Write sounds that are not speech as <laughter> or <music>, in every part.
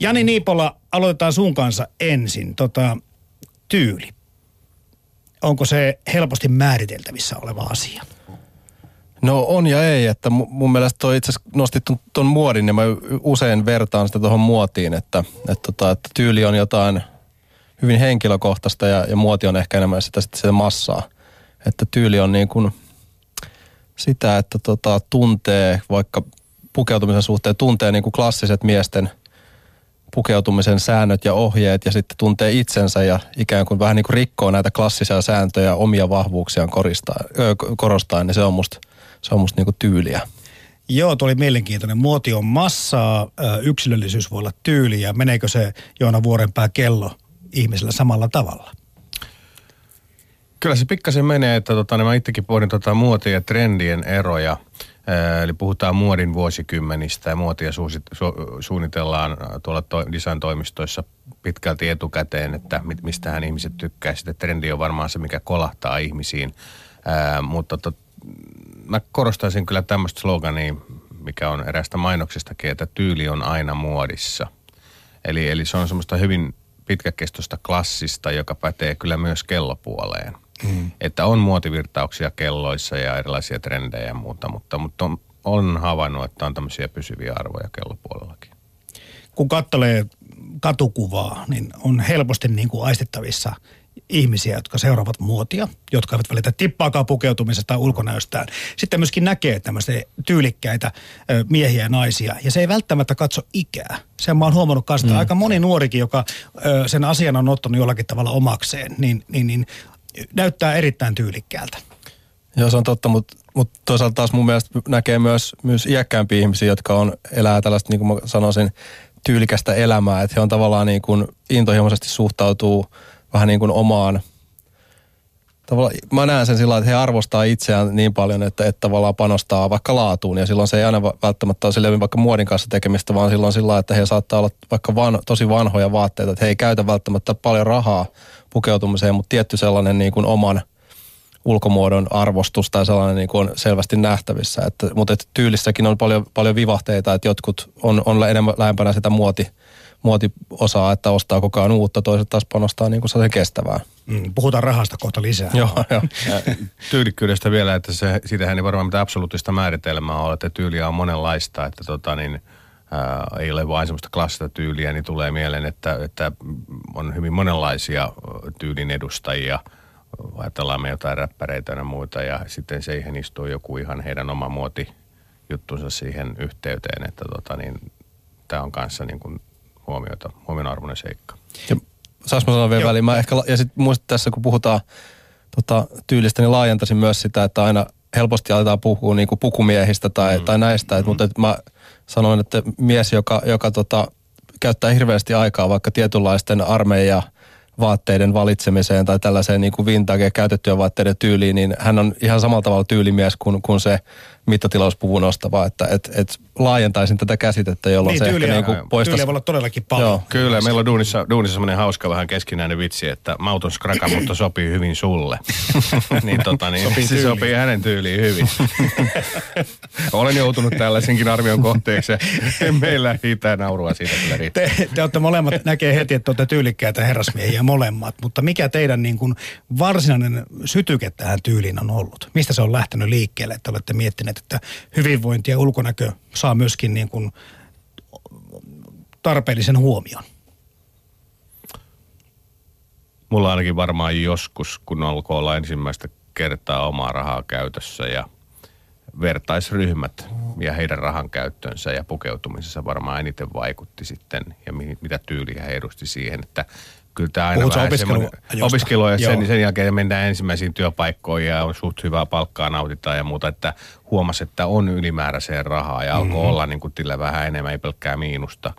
Jani Niipola, aloitetaan sun kanssa ensin. Tota, tyyli. Onko se helposti määriteltävissä oleva asia? No on ja ei, että mun mielestä toi itse asiassa nostit ton, ton muodin ja mä usein vertaan sitä tuohon muotiin, että, että, tota, että tyyli on jotain hyvin henkilökohtaista ja, ja muoti on ehkä enemmän sitä, sitä, sitä massaa. Että tyyli on niin kuin sitä, että tota, tuntee vaikka pukeutumisen suhteen, tuntee niin kuin klassiset miesten pukeutumisen säännöt ja ohjeet ja sitten tuntee itsensä ja ikään kuin vähän niin kuin rikkoo näitä klassisia sääntöjä omia vahvuuksiaan korostaa, korostaa, niin se on musta, se on musta niin kuin tyyliä. Joo, tuo oli mielenkiintoinen. Muoti on massaa, yksilöllisyys voi olla tyyli ja meneekö se Joona Vuorenpää kello ihmisellä samalla tavalla? Kyllä se pikkasen menee, että tota, niin mä itsekin pohdin tota muotia ja trendien eroja. Eli puhutaan muodin vuosikymmenistä ja muotia su, su, suunnitellaan tuolla to, design-toimistoissa pitkälti etukäteen, että mistähän ihmiset tykkää. Sitten trendi on varmaan se, mikä kolahtaa ihmisiin. Ää, mutta to, mä korostaisin kyllä tämmöistä slogania, mikä on erästä mainoksestakin, että tyyli on aina muodissa. Eli, eli se on semmoista hyvin pitkäkestoista klassista, joka pätee kyllä myös kellopuoleen. Mm. Että on muotivirtauksia kelloissa ja erilaisia trendejä ja muuta, mutta, mutta on, on havainnut, että on tämmöisiä pysyviä arvoja kellopuolellakin. Kun katselee katukuvaa, niin on helposti niin kuin aistettavissa ihmisiä, jotka seuraavat muotia, jotka eivät välitä tippaakaan pukeutumisesta tai ulkonäöstään. Sitten myöskin näkee tämmöisiä tyylikkäitä miehiä ja naisia, ja se ei välttämättä katso ikää. Sen mä oon huomannut kanssa, että mm. aika moni nuorikin, joka sen asian on ottanut jollakin tavalla omakseen, niin, niin, niin näyttää erittäin tyylikkäältä. Joo, se on totta, mutta, mutta toisaalta taas mun mielestä näkee myös, myös iäkkäämpiä ihmisiä, jotka on, elää tällaista, niin kuin mä sanoisin, tyylikästä elämää. Että he on tavallaan niin kuin intohimoisesti suhtautuu vähän niin kuin omaan tavallaan, mä näen sen sillä että he arvostaa itseään niin paljon, että, että tavallaan panostaa vaikka laatuun. Ja silloin se ei aina välttämättä ole silleen vaikka muodin kanssa tekemistä, vaan silloin sillä että he saattaa olla vaikka van, tosi vanhoja vaatteita. Että he ei käytä välttämättä paljon rahaa pukeutumiseen, mutta tietty sellainen niin kuin oman ulkomuodon arvostus tai sellainen niin kuin on selvästi nähtävissä. Että, mutta että tyylissäkin on paljon, paljon vivahteita, että jotkut on, on enemmän lähempänä sitä muoti, muotiosaa, että ostaa koko ajan uutta, toiset taas panostaa niin kuin kestävää. Mm, puhutaan rahasta kohta lisää. Joo, <laughs> joo. Tyylikkyydestä vielä, että se, siitähän ei varmaan mitään absoluuttista määritelmää ole, että tyyliä on monenlaista, että tota niin, ää, ei ole vain semmoista klassista tyyliä, niin tulee mieleen, että, että on hyvin monenlaisia tyylin edustajia. Ajatellaan me jotain räppäreitä ja muita ja sitten siihen istuu joku ihan heidän oma muoti juttunsa siihen yhteyteen, että tota niin, tämä on kanssa niin kuin huomiota, huomionarvoinen seikka. Ja saas mä sanoa vielä väliin, mä ehkä, ja sitten muista tässä kun puhutaan tota, tyylistä, niin laajentaisin myös sitä, että aina helposti aletaan puhua niin kuin pukumiehistä tai, mm. tai näistä, mm. mutta että mä sanoin, että mies, joka, joka tota, käyttää hirveästi aikaa vaikka tietynlaisten armeija vaatteiden valitsemiseen tai tällaiseen niin kuin vintage käytettyjen vaatteiden tyyliin, niin hän on ihan samalla tavalla tyylimies kuin, kuin se mittatilauspuvun ostava, että et, et laajentaisin tätä käsitettä, jolloin niin, se tyyliä, ehkä niin poistaisi... Tyyliä voi olla todellakin paljon. Joo. Kyllä, meillä on duunissa, duunissa semmoinen hauska vähän keskinäinen vitsi, että mauton skraka, <clears throat> mutta sopii hyvin sulle. <laughs> niin tota, niin sopii se sopii hänen tyyliin hyvin. <laughs> Olen joutunut tällaisenkin arvion kohteeksi meillä hiitää naurua siitä kyllä riittää. Te, te olette molemmat, näkee heti, että olette tyylikkäitä herrasmiehiä molemmat, mutta mikä teidän niin kuin varsinainen sytyke tähän tyyliin on ollut? Mistä se on lähtenyt liikkeelle, että olette miettineet, että hyvinvointi ja ulkonäkö saa myöskin niin kuin tarpeellisen huomion? Mulla ainakin varmaan joskus, kun alkoi olla ensimmäistä kertaa omaa rahaa käytössä ja vertaisryhmät ja heidän rahan käyttönsä ja pukeutumisessa varmaan eniten vaikutti sitten ja mitä tyyliä he edusti siihen, että kyllä tämä aina vähän opiskelu, opiskelu ja sen, sen jälkeen mennään ensimmäisiin työpaikkoihin ja on suht hyvää palkkaa nautitaan ja muuta, että huomasi, että on ylimääräiseen rahaa ja alkoi mm-hmm. olla niin kuin tillä vähän enemmän, ei pelkkää miinusta.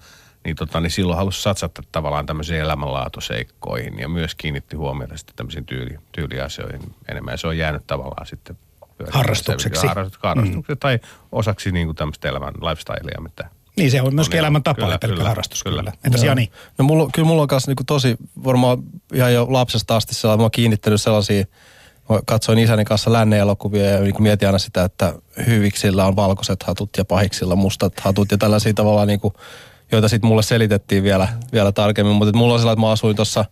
Niin, tota, niin silloin halusi satsata tavallaan tämmöisiin elämänlaatuseikkoihin ja myös kiinnitti huomiota sitten tämmöisiin tyyli, tyyliasioihin enemmän. Ja se on jäänyt tavallaan sitten harrastukseksi. Harrastukseksi mm. tai osaksi niin kuin tämmöistä elämän lifestylea, mitä niin se on myöskin elämäntapa ja pelkkä harrastus kyllä. kyllä. Entäs Jani? No mulla, kyllä mulla on kanssa niin tosi, varmaan ihan jo lapsesta asti sellainen, mä oon kiinnittänyt sellaisia, mä katsoin isäni kanssa länne-elokuvia ja niin mietin aina sitä, että hyviksillä on valkoiset hatut ja pahiksilla mustat hatut ja tällaisia tavallaan niin kuin, joita sitten mulle selitettiin vielä, vielä tarkemmin. Mutta mulla on sellainen, että mä asuin tuossa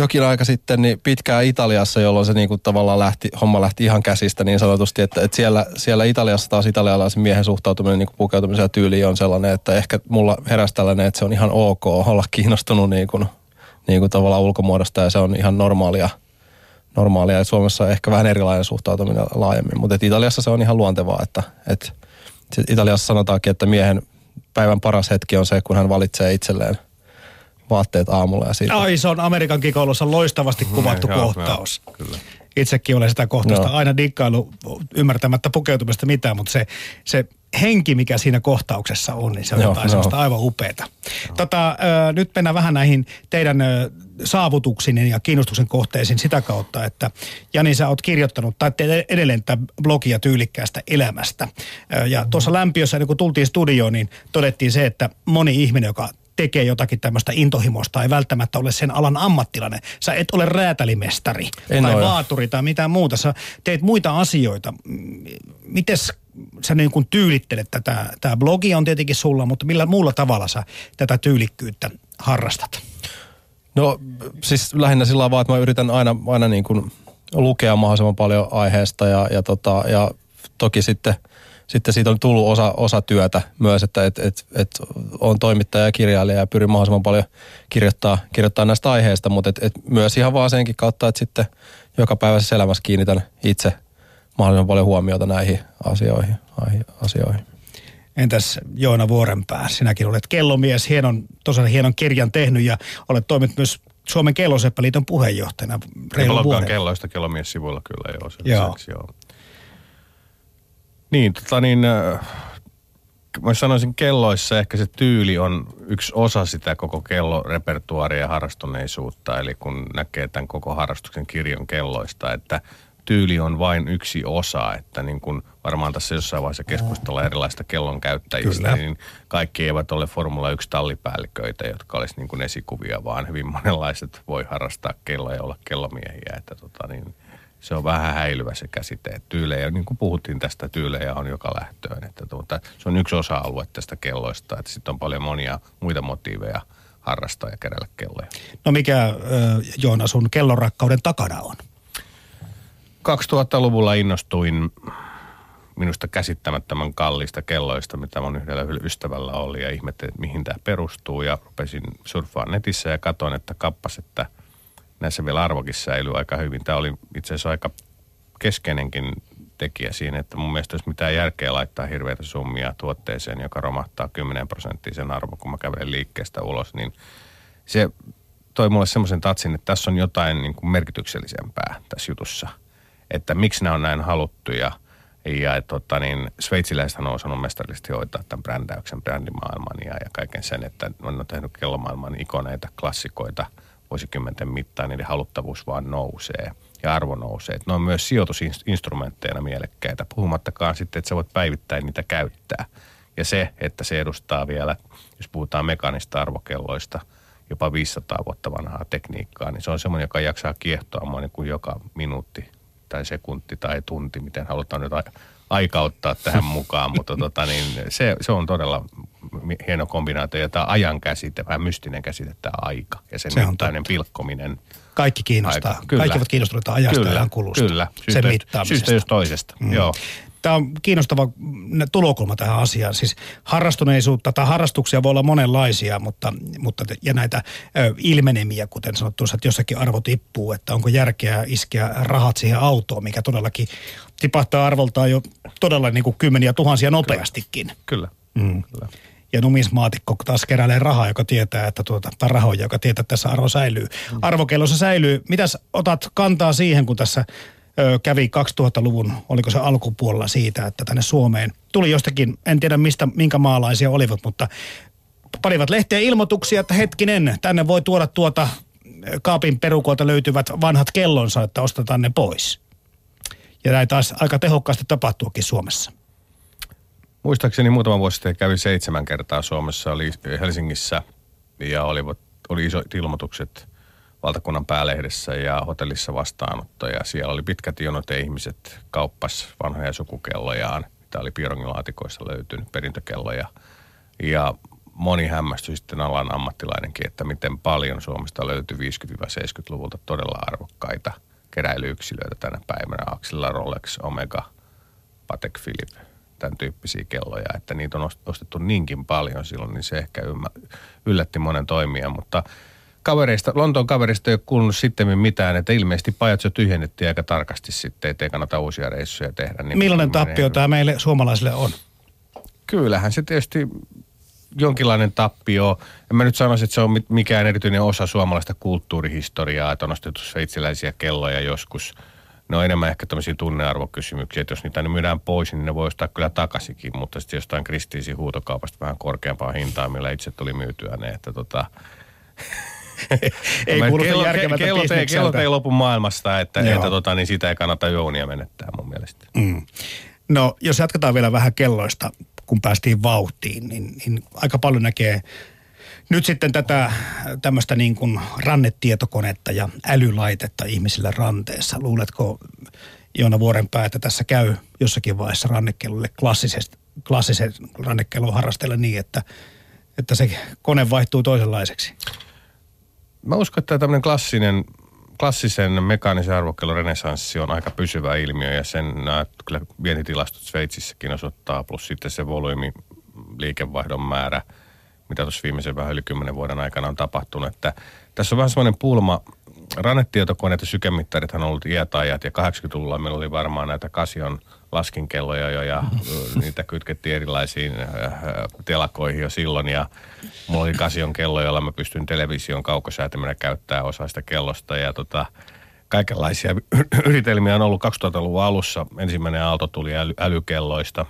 jokin aika sitten niin pitkään Italiassa, jolloin se niinku tavallaan lähti, homma lähti ihan käsistä niin sanotusti, että, että siellä, siellä Italiassa taas italialaisen miehen suhtautuminen niin pukeutumisen ja tyyliin on sellainen, että ehkä mulla heräsi tällainen, että se on ihan ok olla kiinnostunut niin kuin, niin kuin tavallaan ulkomuodosta ja se on ihan normaalia – normaalia. Ja Suomessa on ehkä vähän erilainen suhtautuminen laajemmin, mutta Italiassa se on ihan luontevaa, että, että Italiassa sanotaankin, että miehen päivän paras hetki on se, kun hän valitsee itselleen vaatteet aamulla ja siitä. Ai, se on Amerikan kikoulussa loistavasti mm, kuvattu mm, kohtaus. Joo, kyllä. Itsekin olen sitä kohtausta no. aina dikkailu ymmärtämättä pukeutumista mitään, mutta se, se henki, mikä siinä kohtauksessa on, niin se on Joo, jotain no. sellaista aivan upeata. Tota, ö, nyt mennään vähän näihin teidän ö, saavutuksiin ja kiinnostuksen kohteisiin sitä kautta, että Jani, sä oot kirjoittanut tai teet edelleen tätä blogia tyylikkäästä elämästä. Ö, ja tuossa lämpiössä, kun tultiin studioon, niin todettiin se, että moni ihminen, joka tekee jotakin tämmöistä intohimosta, ei välttämättä ole sen alan ammattilainen. Sä et ole räätälimestari en tai ole. vaaturi tai mitään muuta. Sä teet muita asioita. Mites sä niin kuin tyylittelet tätä? Tämä blogi on tietenkin sulla, mutta millä muulla tavalla sä tätä tyylikkyyttä harrastat? No siis lähinnä sillä vaan, että mä yritän aina, aina niin kuin lukea mahdollisimman paljon aiheesta ja, ja, tota, ja toki sitten – sitten siitä on tullut osa, osa työtä myös, että et, et, et on toimittaja ja kirjailija ja pyrin mahdollisimman paljon kirjoittaa, kirjoittaa näistä aiheista, mutta et, et myös ihan vaan senkin kautta, että sitten joka päivässä elämässä kiinnitän itse mahdollisimman paljon huomiota näihin asioihin. asioihin. Entäs Joona Vuorenpää, sinäkin olet kellomies, hienon, tosiaan hienon kirjan tehnyt ja olet toiminut myös Suomen kelloseppäliiton puheenjohtajana reilun vuoden. kelloista kellomies sivuilla kyllä joo. Joo. joo. Niin, tota niin, äh, mä sanoisin kelloissa ehkä se tyyli on yksi osa sitä koko kellorepertuaria ja harrastuneisuutta. Eli kun näkee tämän koko harrastuksen kirjon kelloista, että tyyli on vain yksi osa, että niin kuin varmaan tässä jossain vaiheessa keskustella erilaista kellon käyttäjistä, Kyllä. niin kaikki eivät ole Formula 1 tallipäälliköitä, jotka olisi niin kuin esikuvia, vaan hyvin monenlaiset voi harrastaa kelloja ja olla kellomiehiä, että tota niin, se on vähän häilyvä se käsite. Että tyylejä, niin kuin puhuttiin tästä, tyylejä on joka lähtöön. Että tuota, se on yksi osa-alue tästä kelloista, että sitten on paljon monia muita motiiveja harrastaa ja keräillä kelloja. No mikä Joona sun kellonrakkauden takana on? 2000-luvulla innostuin minusta käsittämättömän kallista kelloista, mitä mun yhdellä ystävällä oli ja ihmettelin, mihin tämä perustuu ja rupesin surffaan netissä ja katsoin, että kappas, että – näissä vielä arvokin säilyy aika hyvin. Tämä oli itse asiassa aika keskeinenkin tekijä siinä, että mun mielestä olisi mitään järkeä laittaa hirveitä summia tuotteeseen, joka romahtaa 10 prosenttia sen arvo, kun mä kävelen liikkeestä ulos, niin se toi mulle semmoisen tatsin, että tässä on jotain niin kuin merkityksellisempää tässä jutussa. Että miksi nämä on näin haluttuja. Ja tota, niin, sveitsiläiset on osannut mestarillisesti hoitaa tämän brändäyksen, brändimaailman ja, ja kaiken sen, että on tehnyt kellomaailman ikoneita, klassikoita – vuosikymmenten mittaan niiden haluttavuus vaan nousee ja arvo nousee. Ne on myös sijoitusinstrumentteina mielekkäitä, puhumattakaan sitten, että sä voit päivittäin niitä käyttää. Ja se, että se edustaa vielä, jos puhutaan mekaanista arvokelloista, jopa 500 vuotta vanhaa tekniikkaa, niin se on semmoinen, joka jaksaa kiehtoa mua niin kuin joka minuutti tai sekunti tai tunti, miten halutaan nyt aika ottaa tähän mukaan, mutta tota, niin se, se on todella hieno kombinaatio. Ja tämä ajan käsite, vähän mystinen käsite, tämä aika ja sen se mittainen pilkkominen. Kaikki kiinnostaa. Aika. Kyllä. Kaikki ovat kiinnostuneita ajasta kyllä, ja kulusta. Kyllä, syystä, sen syystä jos toisesta. Mm. Joo. Tämä on kiinnostava tulokulma tähän asiaan. Siis harrastuneisuutta tai harrastuksia voi olla monenlaisia, mutta, mutta ja näitä ö, ilmenemiä, kuten sanottu, että jossakin arvo tippuu, että onko järkeä iskeä rahat siihen autoon, mikä todellakin tipahtaa arvoltaan jo todella niin kuin kymmeniä tuhansia nopeastikin. Kyllä. Mm. Kyllä ja numismaatikko taas keräilee rahaa, joka tietää, että tuota, tai rahoja, joka tietää, että tässä arvo säilyy. Mm. Arvokellossa säilyy. Mitäs otat kantaa siihen, kun tässä ö, kävi 2000-luvun, oliko se alkupuolella siitä, että tänne Suomeen tuli jostakin, en tiedä mistä, minkä maalaisia olivat, mutta panivat lehteen ilmoituksia, että hetkinen, tänne voi tuoda tuota kaapin perukoilta löytyvät vanhat kellonsa, että ostetaan ne pois. Ja näin taas aika tehokkaasti tapahtuukin Suomessa. Muistaakseni muutama vuosi sitten kävi seitsemän kertaa Suomessa, oli Helsingissä ja oli, oli isot ilmoitukset valtakunnan päälehdessä ja hotellissa vastaanotto. Ja siellä oli pitkät jonot ja ihmiset kauppas vanhoja sukukellojaan, mitä oli piirongilaatikoissa löytynyt, perintökelloja. Ja moni hämmästyi sitten alan ammattilainenkin, että miten paljon Suomesta löytyi 50-70-luvulta todella arvokkaita keräilyyksilöitä tänä päivänä. Axilla, Rolex, Omega, Patek Philippe, tämän tyyppisiä kelloja, että niitä on ostettu niinkin paljon silloin, niin se ehkä yllätti monen toimijan, mutta kavereista, Lontoon kavereista ei ole kuulunut sitten mitään, että ilmeisesti pajat jo tyhjennettiin aika tarkasti sitten, ettei kannata uusia reissuja tehdä. Niin Millainen tappio tämä meille suomalaisille on? Kyllähän se tietysti jonkinlainen tappio. En mä nyt sanoisi, että se on mikään erityinen osa suomalaista kulttuurihistoriaa, että on ostettu sveitsiläisiä kelloja joskus. Ne on enemmän ehkä tämmöisiä tunnearvokysymyksiä, että jos niitä myydään pois, niin ne voi ostaa kyllä takaisinkin, mutta sitten jostain kristiisi huutokaupasta vähän korkeampaa hintaa, millä itse tuli myytyä ne, että tota... ei kuulosta kello, järkevältä kello, ei, kello ei lopu maailmasta, että, että tota, niin sitä ei kannata jounia menettää mun mielestä. Mm. No, jos jatketaan vielä vähän kelloista kun päästiin vauhtiin, niin, niin aika paljon näkee nyt sitten tätä tämmöistä niin kuin rannetietokonetta ja älylaitetta ihmisillä ranteessa. Luuletko Joona Vuorenpää, että tässä käy jossakin vaiheessa rannekellolle klassisesti, klassisen rannekellon harrastella niin, että, että se kone vaihtuu toisenlaiseksi? Mä uskon, että tämmöinen klassinen klassisen mekaanisen arvokellon renesanssi on aika pysyvä ilmiö ja sen nämä kyllä vientitilastot Sveitsissäkin osoittaa, plus sitten se volyymi, liikevaihdon määrä, mitä tuossa viimeisen vähän yli kymmenen vuoden aikana on tapahtunut. Että tässä on vähän semmoinen pulma, rannetietokoneet ja sykemittarithan on ollut iätajat ja 80-luvulla meillä oli varmaan näitä Kasion laskinkelloja jo ja niitä kytkettiin erilaisiin telakoihin jo silloin ja mulla oli Kasion kello, jolla mä pystyn television kaukosäätimenä käyttää osa sitä kellosta ja tota, kaikenlaisia yritelmiä on ollut 2000-luvun alussa. Ensimmäinen aalto tuli äly, älykelloista,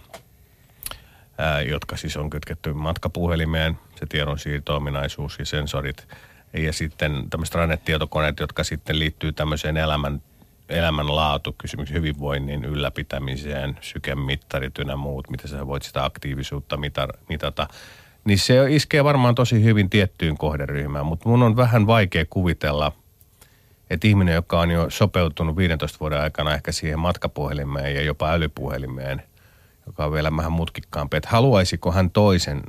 jotka siis on kytketty matkapuhelimeen, se tiedonsiirto-ominaisuus ja sensorit. Ja sitten tämmöiset rannetietokoneet, jotka sitten liittyy tämmöiseen elämän elämänlaatu, kysymys hyvinvoinnin ylläpitämiseen, sykemittarit ynnä muut, miten sä voit sitä aktiivisuutta mitata, niin se iskee varmaan tosi hyvin tiettyyn kohderyhmään, mutta mun on vähän vaikea kuvitella, että ihminen, joka on jo sopeutunut 15 vuoden aikana ehkä siihen matkapuhelimeen ja jopa älypuhelimeen, joka on vielä vähän mutkikkaampi, että haluaisiko hän toisen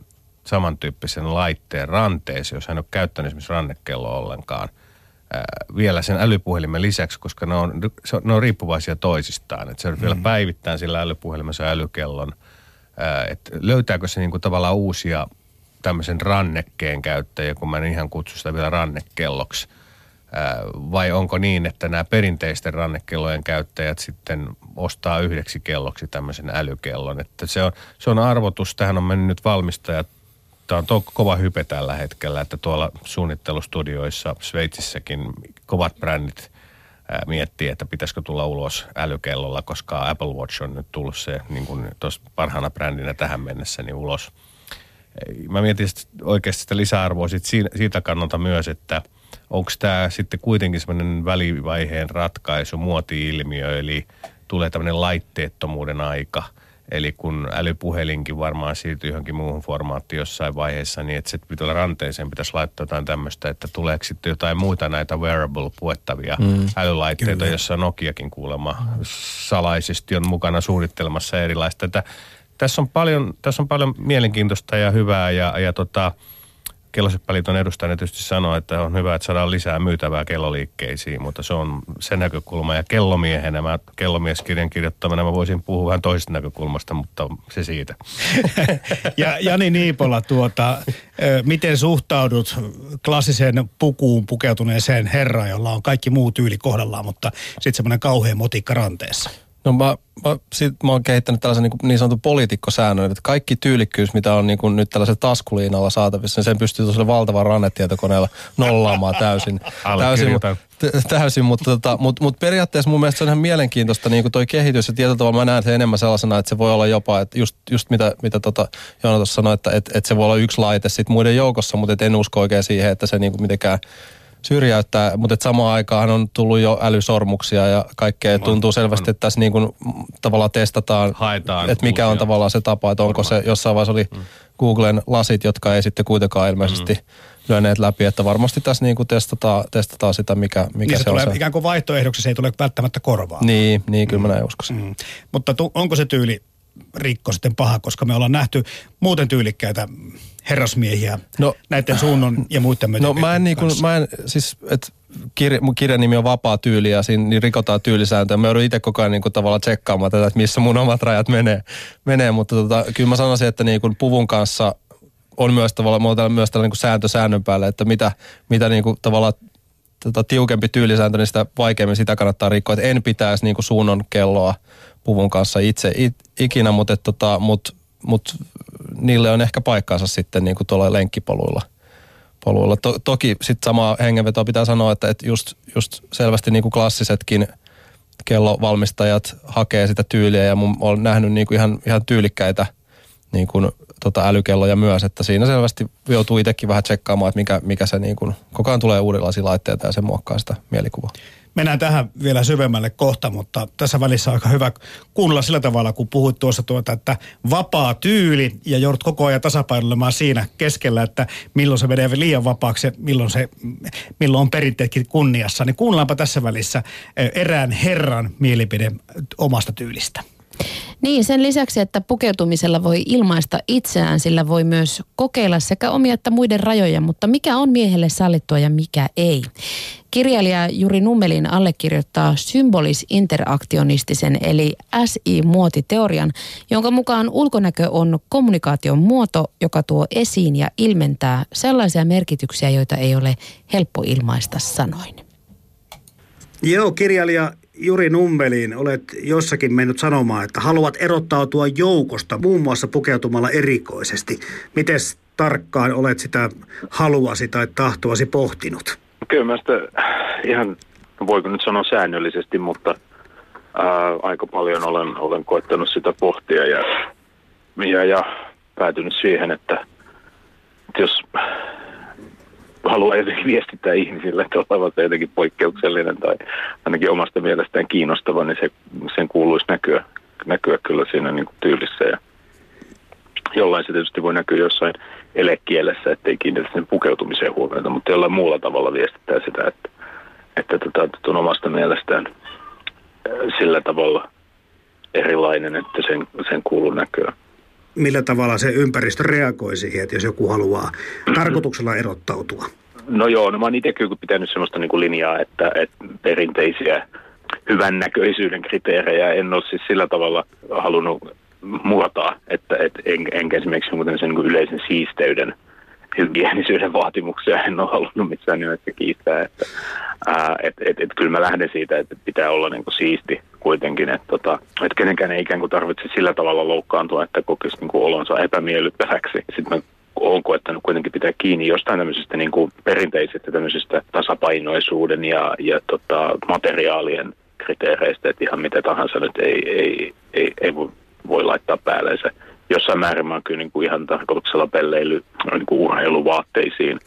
samantyyppisen laitteen ranteeseen, jos hän on käyttänyt esimerkiksi rannekelloa ollenkaan – vielä sen älypuhelimen lisäksi, koska ne on, ne on riippuvaisia toisistaan. Että se mm. vielä päivittää sillä älypuhelimessa älykellon. Että löytääkö se niinku tavallaan uusia tämmöisen rannekkeen käyttäjä, kun mä en ihan kutsu sitä vielä rannekelloksi. Vai onko niin, että nämä perinteisten rannekellojen käyttäjät sitten ostaa yhdeksi kelloksi tämmöisen älykellon. Että se on, se on arvotus. Tähän on mennyt nyt valmistajat Tämä on to- kova hype tällä hetkellä, että tuolla suunnittelustudioissa Sveitsissäkin kovat brändit ää, miettii, että pitäisikö tulla ulos älykellolla, koska Apple Watch on nyt tullut se niin kuin parhaana brändinä tähän mennessä niin ulos. Mä mietin oikeasti sitä lisäarvoa sit siitä kannalta myös, että onko tämä sitten kuitenkin semmoinen välivaiheen ratkaisu, muoti-ilmiö, eli tulee tämmöinen laitteettomuuden aika – Eli kun älypuhelinkin varmaan siirtyy johonkin muuhun formaattiin jossain vaiheessa, niin että sitten pitää ranteeseen pitäisi laittaa jotain tämmöistä, että tuleeko sitten jotain muita näitä wearable puettavia mm. älylaitteita, Kyllä. jossa Nokiakin kuulemma salaisesti on mukana suunnittelemassa erilaista. Että tässä on paljon, tässä on paljon mielenkiintoista ja hyvää ja, ja tota, Kelloseppaliiton edustajana tietysti sanoo, että on hyvä, että saadaan lisää myytävää kelloliikkeisiin, mutta se on se näkökulma. Ja kellomiehenä, mä kellomieskirjan kirjoittamana mä voisin puhua vähän toisesta näkökulmasta, mutta se siitä. <laughs> ja Jani Niipola, tuota, miten suhtaudut klassiseen pukuun pukeutuneeseen herraan, jolla on kaikki muu tyyli kohdallaan, mutta sitten semmoinen kauhean motikka ranteessa? No mä, mä, sit mä oon kehittänyt tällaisen niin, niin sanotun poliitikkosäännön, että kaikki tyylikkyys, mitä on niin kuin nyt tällaisella taskuliinalla saatavissa, niin sen pystyy tuolla valtavan rannetietokoneella nollaamaan täysin. <laughs> täysin, täysin mutta, tota, mutta, mutta periaatteessa mun mielestä se on ihan mielenkiintoista niin kuin toi kehitys ja tietyllä tavalla mä näen sen enemmän sellaisena, että se voi olla jopa, että just, just mitä, mitä tota Joona tuossa sanoi, että, että, että, se voi olla yksi laite sit muiden joukossa, mutta et en usko oikein siihen, että se niin kuin mitenkään syrjäyttää, mutta et samaan aikaan on tullut jo älysormuksia ja kaikkea. On, Tuntuu selvästi, on. että tässä niin kuin tavallaan testataan, Haetaan että mikä on tavallaan se tapa, että onko se jossain vaiheessa oli mm. Googlen lasit, jotka ei sitten kuitenkaan ilmeisesti mm. lyöneet läpi, että varmasti tässä niin kuin testataan, testataan sitä, mikä, mikä niin se, se tulee on. ikään kuin vaihtoehdoksi, se ei tule välttämättä korvaa. Niin, niin kyllä mm. mä näin uskoisin. Mm. Mutta tu, onko se tyyli rikko sitten paha, koska me ollaan nähty muuten tyylikkäitä herrasmiehiä no, näiden suunnon ja muiden No mä en, niin kuin, mä en siis, että kirja, mun kirjan nimi on Vapaa tyyli ja siinä niin rikotaan tyylisääntöä. Mä joudun itse koko ajan niin kuin, tavallaan tsekkaamaan tätä, että missä mun omat rajat menee. menee mutta tota, kyllä mä sanoisin, että niin kuin puvun kanssa on myös tavallaan, myös tällainen niin sääntö säännön päällä, että mitä, mitä niin kuin, tavallaan tota, tiukempi tyylisääntö, niin sitä vaikeammin sitä kannattaa rikkoa. Että en pitäisi niin kuin suunnon kelloa puvun kanssa itse it, ikinä, mutta, et, tota, mut, mut, niille on ehkä paikkaansa sitten niin kuin tuolla lenkkipoluilla. Poluilla. To, toki sitten samaa hengenvetoa pitää sanoa, että, että just, just selvästi niin kuin klassisetkin kellovalmistajat hakee sitä tyyliä ja mun olen nähnyt niin kuin ihan, ihan tyylikkäitä niin kuin tota älykelloja myös, että siinä selvästi joutuu itsekin vähän tsekkaamaan, että mikä, mikä se niin kuin, koko ajan tulee uudenlaisia laitteita ja se muokkaa sitä mielikuvaa. Mennään tähän vielä syvemmälle kohta, mutta tässä välissä on aika hyvä kuunnella sillä tavalla, kun puhuit tuossa tuota, että vapaa tyyli ja joudut koko ajan tasapainoilemaan siinä keskellä, että milloin se menee liian vapaaksi ja milloin, se, milloin on perinteetkin kunniassa. Niin kuunnellaanpa tässä välissä eh, erään herran mielipide omasta tyylistä. Niin, sen lisäksi, että pukeutumisella voi ilmaista itseään, sillä voi myös kokeilla sekä omia että muiden rajoja, mutta mikä on miehelle sallittua ja mikä ei. Kirjailija Juri Nummelin allekirjoittaa symbolis-interaktionistisen eli SI-muotiteorian, jonka mukaan ulkonäkö on kommunikaation muoto, joka tuo esiin ja ilmentää sellaisia merkityksiä, joita ei ole helppo ilmaista sanoin. Joo, kirjailija Juri Nummeliin olet jossakin mennyt sanomaan, että haluat erottautua joukosta muun muassa pukeutumalla erikoisesti. Miten tarkkaan olet sitä haluasi tai tahtoasi pohtinut? Kyllä mä sitä ihan, voiko nyt sanoa säännöllisesti, mutta ää, aika paljon olen, olen koettanut sitä pohtia ja, ja, ja päätynyt siihen, että, että jos jotenkin viestittää ihmisille, että olevat jotenkin poikkeuksellinen tai ainakin omasta mielestään kiinnostava, niin se, sen kuuluisi näkyä, näkyä kyllä siinä niin kuin tyylissä. Ja jollain se tietysti voi näkyä jossain elekielessä, ettei kiinnitä sen pukeutumiseen huomiota, mutta jollain muulla tavalla viestittää sitä, että, että tota, on omasta mielestään sillä tavalla erilainen, että sen, sen kuuluu näkyä millä tavalla se ympäristö reagoi siihen, että jos joku haluaa tarkoituksella erottautua? No joo, no mä oon itse kyllä pitänyt sellaista niin kuin linjaa, että, että perinteisiä hyvännäköisyyden kriteerejä en ole siis sillä tavalla halunnut muotaa, että et en, enkä esimerkiksi niin kuin yleisen siisteyden hygienisyyden vaatimuksia en ole halunnut missään nimessä kiistää. Että, ää, et, et, et, kyllä mä lähden siitä, että pitää olla niin kuin siisti kuitenkin, että, tota, että kenenkään ei ikään kuin tarvitse sillä tavalla loukkaantua, että kokisi niin kuin olonsa epämiellyttäväksi. Sitten mä olen koettanut kuitenkin pitää kiinni jostain tämmöisestä niin kuin perinteisestä tämmöisestä tasapainoisuuden ja, ja tota, materiaalien kriteereistä, että ihan mitä tahansa nyt ei, ei, ei, ei voi, laittaa päälleensä. Jossain määrin mä oon kyllä niin kuin ihan tarkoituksella pelleily niin kuin urheiluvaatteisiin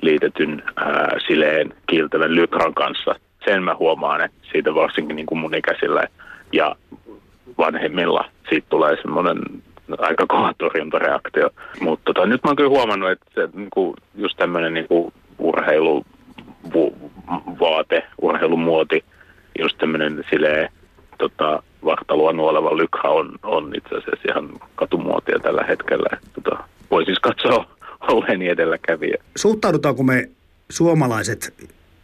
liitetyn ää, sileen kiiltävän lykran kanssa. Sen mä huomaan, että siitä varsinkin niin kuin mun ikäisillä ja vanhemmilla siitä tulee semmoinen aika kova torjuntareaktio. Mutta tota, nyt mä oon kyllä huomannut, että se, niin kuin, just tämmöinen niin urheiluvaate, urheilumuoti, just tämmöinen silleen tota, vartaloa nuoleva lykha on, on itse asiassa ihan katumuotia tällä hetkellä. Tota, voi siis katsoa <laughs> olleeni edelläkävijä. Suhtaudutaanko me suomalaiset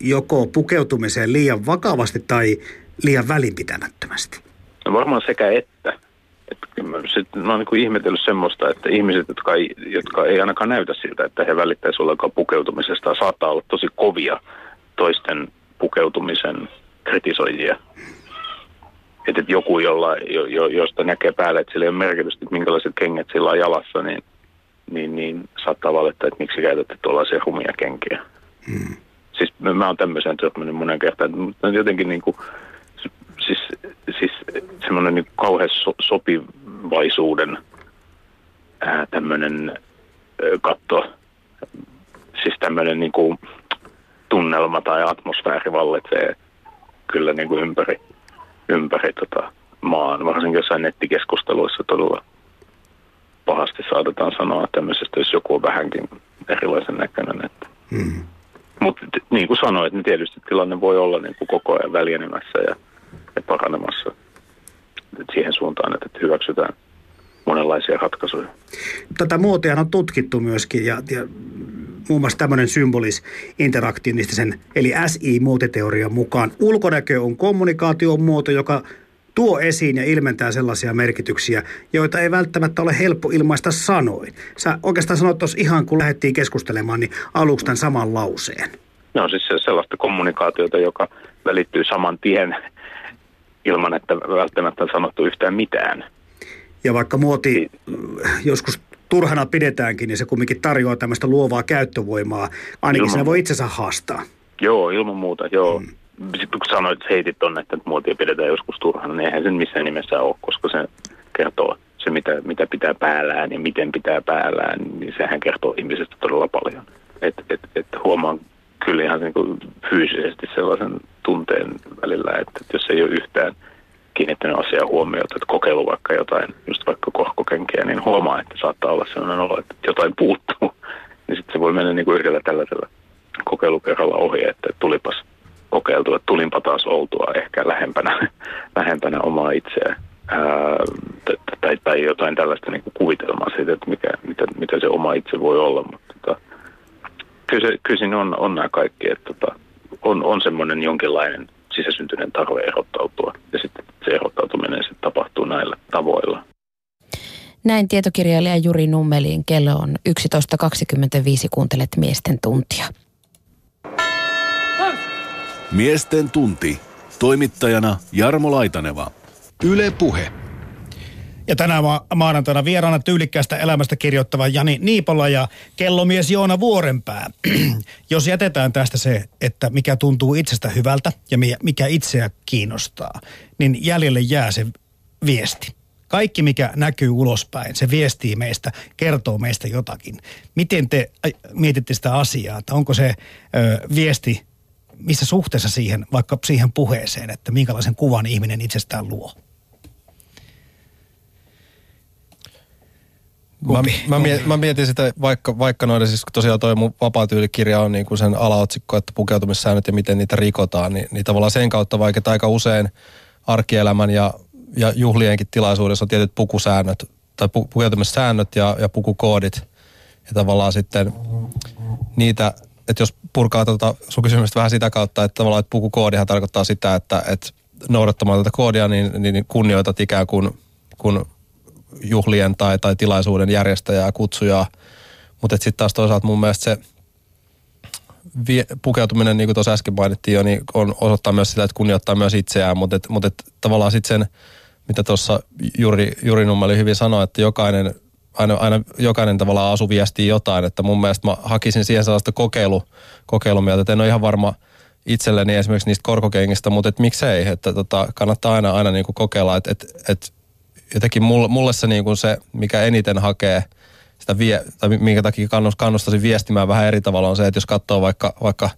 joko pukeutumiseen liian vakavasti tai liian välinpitämättömästi? No varmaan sekä että. Sit mä oon niin ihmetellyt semmoista, että ihmiset, jotka ei, jotka ei ainakaan näytä siltä, että he välittäisivät ollenkaan pukeutumisesta, saattaa olla tosi kovia toisten pukeutumisen kritisoijia. Että et joku, jolla, jo, jo, josta näkee päälle, että sillä ei ole merkitystä, että minkälaiset kengät sillä on jalassa, niin, niin, niin saattaa valittaa, että miksi käytätte tuollaisia rumia kenkiä. Hmm. Siis mä oon tämmöiseen törmännyt monen kertaan, mutta jotenkin niin kuin, siis, siis semmoinen niin kauhean so, sopivaisuuden ää, tämmöinen ää, katto, siis tämmöinen niin kuin tunnelma tai atmosfääri vallitsee kyllä niin kuin ympäri, ympäri tota maan, varsinkin jossain nettikeskusteluissa todella pahasti saatetaan sanoa tämmöisestä, jos joku on vähänkin erilaisen näköinen. Että. Mm. Mutta niin kuin sanoit, niin tietysti tilanne voi olla niin kuin koko ajan väljenemässä ja, ja paranemassa Et siihen suuntaan, että hyväksytään monenlaisia ratkaisuja. Tätä muotia on tutkittu myöskin ja, ja muun muassa tämmöinen symbolis interaktionistisen eli SI-muotiteorian mukaan. Ulkonäkö on kommunikaation muoto, joka tuo esiin ja ilmentää sellaisia merkityksiä, joita ei välttämättä ole helppo ilmaista sanoin. Sä oikeastaan sanoit tuossa ihan kun lähdettiin keskustelemaan, niin aluksi tämän saman lauseen. No siis sellaista kommunikaatiota, joka välittyy saman tien ilman, että välttämättä on sanottu yhtään mitään. Ja vaikka muoti joskus turhana pidetäänkin, niin se kumminkin tarjoaa tämmöistä luovaa käyttövoimaa. Ainakin ilman... voi itsensä haastaa. Joo, ilman muuta, joo. Mm. Sitten kun sanoit, että heitit tonne, että muotia pidetään joskus turhana, niin eihän sen missään nimessä ole, koska se kertoo se, mitä, mitä pitää päällään ja miten pitää päällään, niin sehän kertoo ihmisestä todella paljon. Et, et, et huomaan kyllä ihan niin kuin fyysisesti sellaisen tunteen välillä, että, että jos ei ole yhtään kiinnittänyt asiaa huomiota, että kokeilu vaikka jotain, just vaikka kohkokenkiä, niin huomaa, että saattaa olla sellainen olo, että jotain puuttuu. <laughs> Niin sitten se voi mennä niin kuin yhdellä tällaisella kokeilukerralla ohi, että tulipas kokeiltu, että tulinpa taas oltua ehkä lähempänä, <laughs> lähempänä omaa itseä. Ää, tai, tai jotain tällaista niin kuin kuvitelmaa siitä, että mikä, mitä, mitä se oma itse voi olla. Mutta tota, kyllä, se, kyllä siinä on, on nämä kaikki, että tota, on, on semmoinen jonkinlainen sisäsyntyinen tarve erottautua ja sitten se erottautuminen sitten tapahtuu näillä tavoilla. Näin tietokirjailija Juri Nummelin kello on 11.25, kuuntelet Miesten tuntia. Miesten tunti. Toimittajana Jarmo Laitaneva. Yle Puhe. Ja tänään ma- maanantaina vieraana tyylikkäästä elämästä kirjoittava Jani Niipola ja kellomies Joona Vuorenpää. <clears throat> Jos jätetään tästä se, että mikä tuntuu itsestä hyvältä ja mikä itseä kiinnostaa, niin jäljelle jää se viesti. Kaikki, mikä näkyy ulospäin, se viestii meistä, kertoo meistä jotakin. Miten te mietitte sitä asiaa, että onko se ö, viesti missä suhteessa siihen, vaikka siihen puheeseen, että minkälaisen kuvan ihminen itsestään luo? Mä, mä, mietin, mä mietin sitä, vaikka, vaikka noiden, siis tosiaan toi mun vapaatyylikirja on niin kuin sen alaotsikko, että pukeutumissäännöt ja miten niitä rikotaan, niin, niin tavallaan sen kautta vaikka aika usein arkielämän ja, ja juhlienkin tilaisuudessa on tietyt pukusäännöt tai pu, pukeutumissäännöt ja, ja pukukoodit. Ja tavallaan sitten niitä, että jos purkaa tuota sun kysymystä vähän sitä kautta, että tavallaan että pukukoodihan tarkoittaa sitä, että, että noudattamaan tätä koodia, niin, niin kunnioitat ikään kuin kun juhlien tai, tai tilaisuuden järjestäjää, kutsujaa. Mutta sitten taas toisaalta mun mielestä se vie, pukeutuminen, niin kuin tuossa äsken mainittiin jo, niin on osoittaa myös sitä, että kunnioittaa myös itseään, mutta et, mut et, tavallaan sitten sen, mitä tuossa Juri, Juri Nummeli hyvin sanoi, että jokainen, aina, aina jokainen tavallaan asu viestii jotain, että mun mielestä mä hakisin siihen sellaista kokeilu, kokeilumieltä, että en ole ihan varma itselleni esimerkiksi niistä korkokengistä, mutta et miksei, että tota, kannattaa aina, aina niin kuin kokeilla, että et, et jotenkin mulle, mulle se, niin kuin se, mikä eniten hakee sitä vie, tai minkä takia kannustaisin viestimään vähän eri tavalla on se, että jos katsoo vaikka, vaikka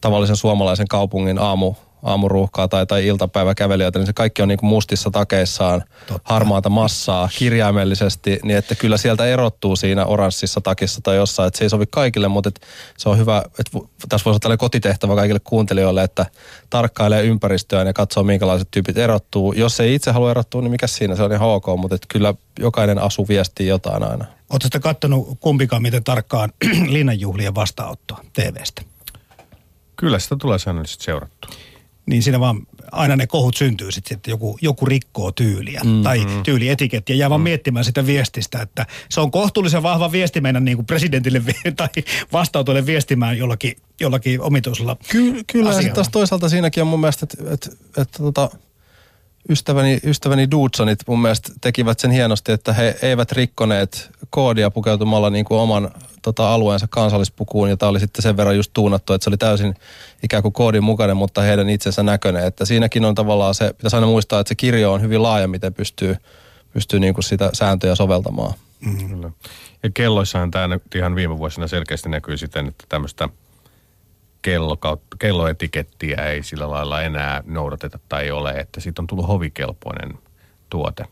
tavallisen suomalaisen kaupungin aamu, aamuruuhkaa tai, tai iltapäiväkävelijöitä, niin se kaikki on niin kuin mustissa takeissaan, Totta. harmaata massaa kirjaimellisesti, niin että kyllä sieltä erottuu siinä oranssissa takissa tai jossain, että se ei sovi kaikille, mutta että se on hyvä, että tässä voisi olla kotitehtävä kaikille kuuntelijoille, että tarkkailee ympäristöä ja katsoo minkälaiset tyypit erottuu. Jos ei itse halua erottua, niin mikä siinä, se on ihan ok, mutta että kyllä jokainen asu viestii jotain aina. Oletko sitten katsonut kumpikaan miten tarkkaan <clears throat> linnanjuhlien vastaanottoa TVstä? Kyllä sitä tulee säännöllisesti seurattua niin siinä vaan aina ne kohut syntyy sitten, että joku, joku rikkoo tyyliä mm-hmm. tai tyylietikettiä. Jää vaan mm. miettimään sitä viestistä, että se on kohtuullisen vahva viesti mennä niin kuin presidentille <laughs> tai vastautuille viestimään jollakin, jollakin omituisella Ky- Kyllä, asialla. ja taas toisaalta siinäkin on mun mielestä, että, että, että, että tota, ystäväni, ystäväni Dudsonit mun mielestä tekivät sen hienosti, että he eivät rikkoneet koodia pukeutumalla niin kuin oman tota, alueensa kansallispukuun, jota oli sitten sen verran just tuunattu, että se oli täysin ikään kuin koodin mukainen, mutta heidän itsensä näköinen. Että siinäkin on tavallaan se, pitäisi aina muistaa, että se kirjo on hyvin laaja, miten pystyy, pystyy niin kuin sitä sääntöjä soveltamaan. Mm. Kyllä. Ja kelloissahan tämä ihan viime vuosina selkeästi näkyy siten, että tämmöistä kello, kelloetikettiä ei sillä lailla enää noudateta tai ole, että siitä on tullut hovikelpoinen tuote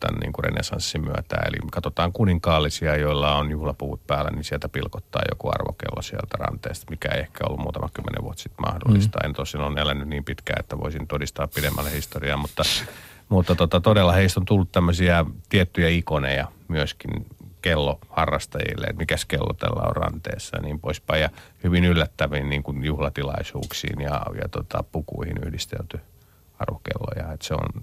tämän niin kuin renesanssin myötä. Eli katsotaan kuninkaallisia, joilla on juhlapuvut päällä, niin sieltä pilkottaa joku arvokello sieltä ranteesta, mikä ei ehkä ollut muutama kymmenen vuotta sitten mahdollista. Mm. En tosiaan ole elänyt niin pitkään, että voisin todistaa pidemmälle historiaa, mutta Mutta tota, todella heistä on tullut tämmöisiä tiettyjä ikoneja myöskin kelloharrastajille, että mikäs kello tällä on ranteessa ja niin poispäin. Ja hyvin yllättäviin niin kuin juhlatilaisuuksiin ja, ja tota, pukuihin yhdistelty arvokelloja. Et se on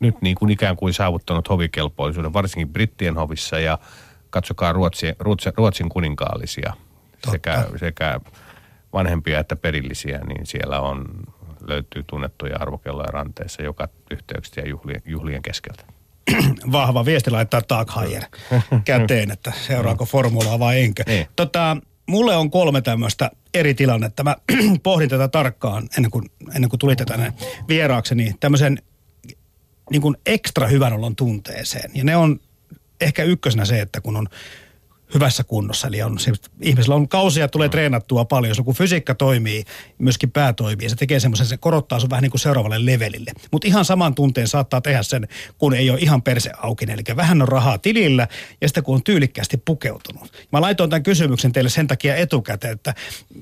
nyt niin kuin ikään kuin saavuttanut hovikelpoisuuden, varsinkin brittien hovissa ja katsokaa Ruotsin, Ruotsin, Ruotsin kuninkaallisia sekä, sekä vanhempia että perillisiä, niin siellä on, löytyy tunnettuja arvokelloja ranteessa joka yhteyksistä ja juhlien, juhlien keskeltä. <clears throat> Vahva viesti laittaa Tag käteen, että seuraako formulaa vai enkö. Niin. Tota, mulle on kolme tämmöistä eri tilannetta. Mä <clears throat> pohdin tätä tarkkaan ennen kuin, ennen kuin tulitte tänne vieraakseni. Tämmöisen niin kuin ekstra hyvän olon tunteeseen. Ja ne on ehkä ykkösenä se, että kun on hyvässä kunnossa. Eli on, ihmisellä on kausia, tulee treenattua paljon. Kun fysiikka toimii, myöskin pää toimii. Se tekee semmoisen, se korottaa sun vähän niin kuin seuraavalle levelille. Mutta ihan saman tunteen saattaa tehdä sen, kun ei ole ihan perse auki. Eli vähän on rahaa tilillä ja sitten kun on tyylikkäästi pukeutunut. Mä laitoin tämän kysymyksen teille sen takia etukäteen, että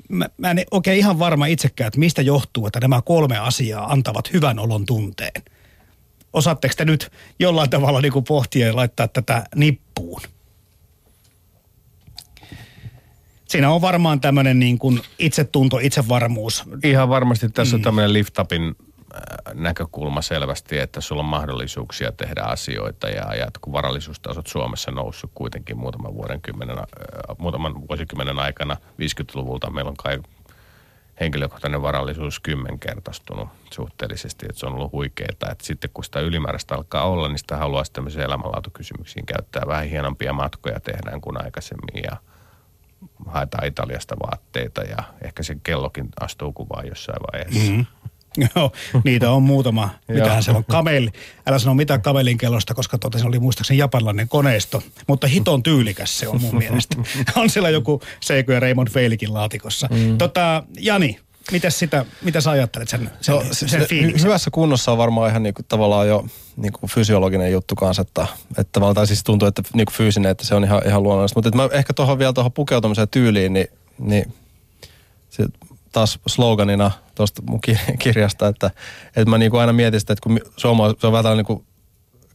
mä, mä en oikein ihan varma itsekään, että mistä johtuu, että nämä kolme asiaa antavat hyvän olon tunteen. Osaatteko te nyt jollain tavalla niin kuin pohtia ja laittaa tätä nippuun? Siinä on varmaan tämmöinen niin kuin itsetunto, itsevarmuus. Ihan varmasti tässä on tämmöinen liftupin äh, näkökulma selvästi, että sulla on mahdollisuuksia tehdä asioita ja, ja kun varallisuustasot Suomessa noussut kuitenkin muutaman, vuoden kymmenen, äh, muutaman vuosikymmenen aikana 50-luvulta meillä on kai henkilökohtainen varallisuus kymmenkertaistunut suhteellisesti, että se on ollut huikeeta. Että sitten kun sitä ylimääräistä alkaa olla, niin sitä haluaisi tämmöisiin elämänlaatukysymyksiin käyttää vähän hienompia matkoja tehdään kuin aikaisemmin ja haetaan Italiasta vaatteita ja ehkä se kellokin astuu kuvaan jossain vaiheessa. Mm. <laughs> Joo, niitä on muutama. <laughs> Mitähän siellä on? Kameli. Älä sano mitään kamelin kellosta, koska tota, se oli muistaakseni japanilainen koneisto. Mutta hiton tyylikäs se on mun mielestä. <laughs> on siellä joku Seiko ja Raymond Feilikin laatikossa. Mm. Tota, Jani, Mitäs sitä, mitä sä ajattelet sen, sen, No, sen, se, sen fiiliksen? hyvässä kunnossa on varmaan ihan niinku, tavallaan jo niinku fysiologinen juttu kanssa, että, että tavallaan siis tuntuu, että niinku fyysinen, että se on ihan, ihan luonnollista. Mutta mä ehkä tuohon vielä tuohon pukeutumiseen tyyliin, niin, niin se taas sloganina tuosta mun ki- kirjasta, että, että mä niinku aina mietin sitä, että kun suoma, se on vähän niinku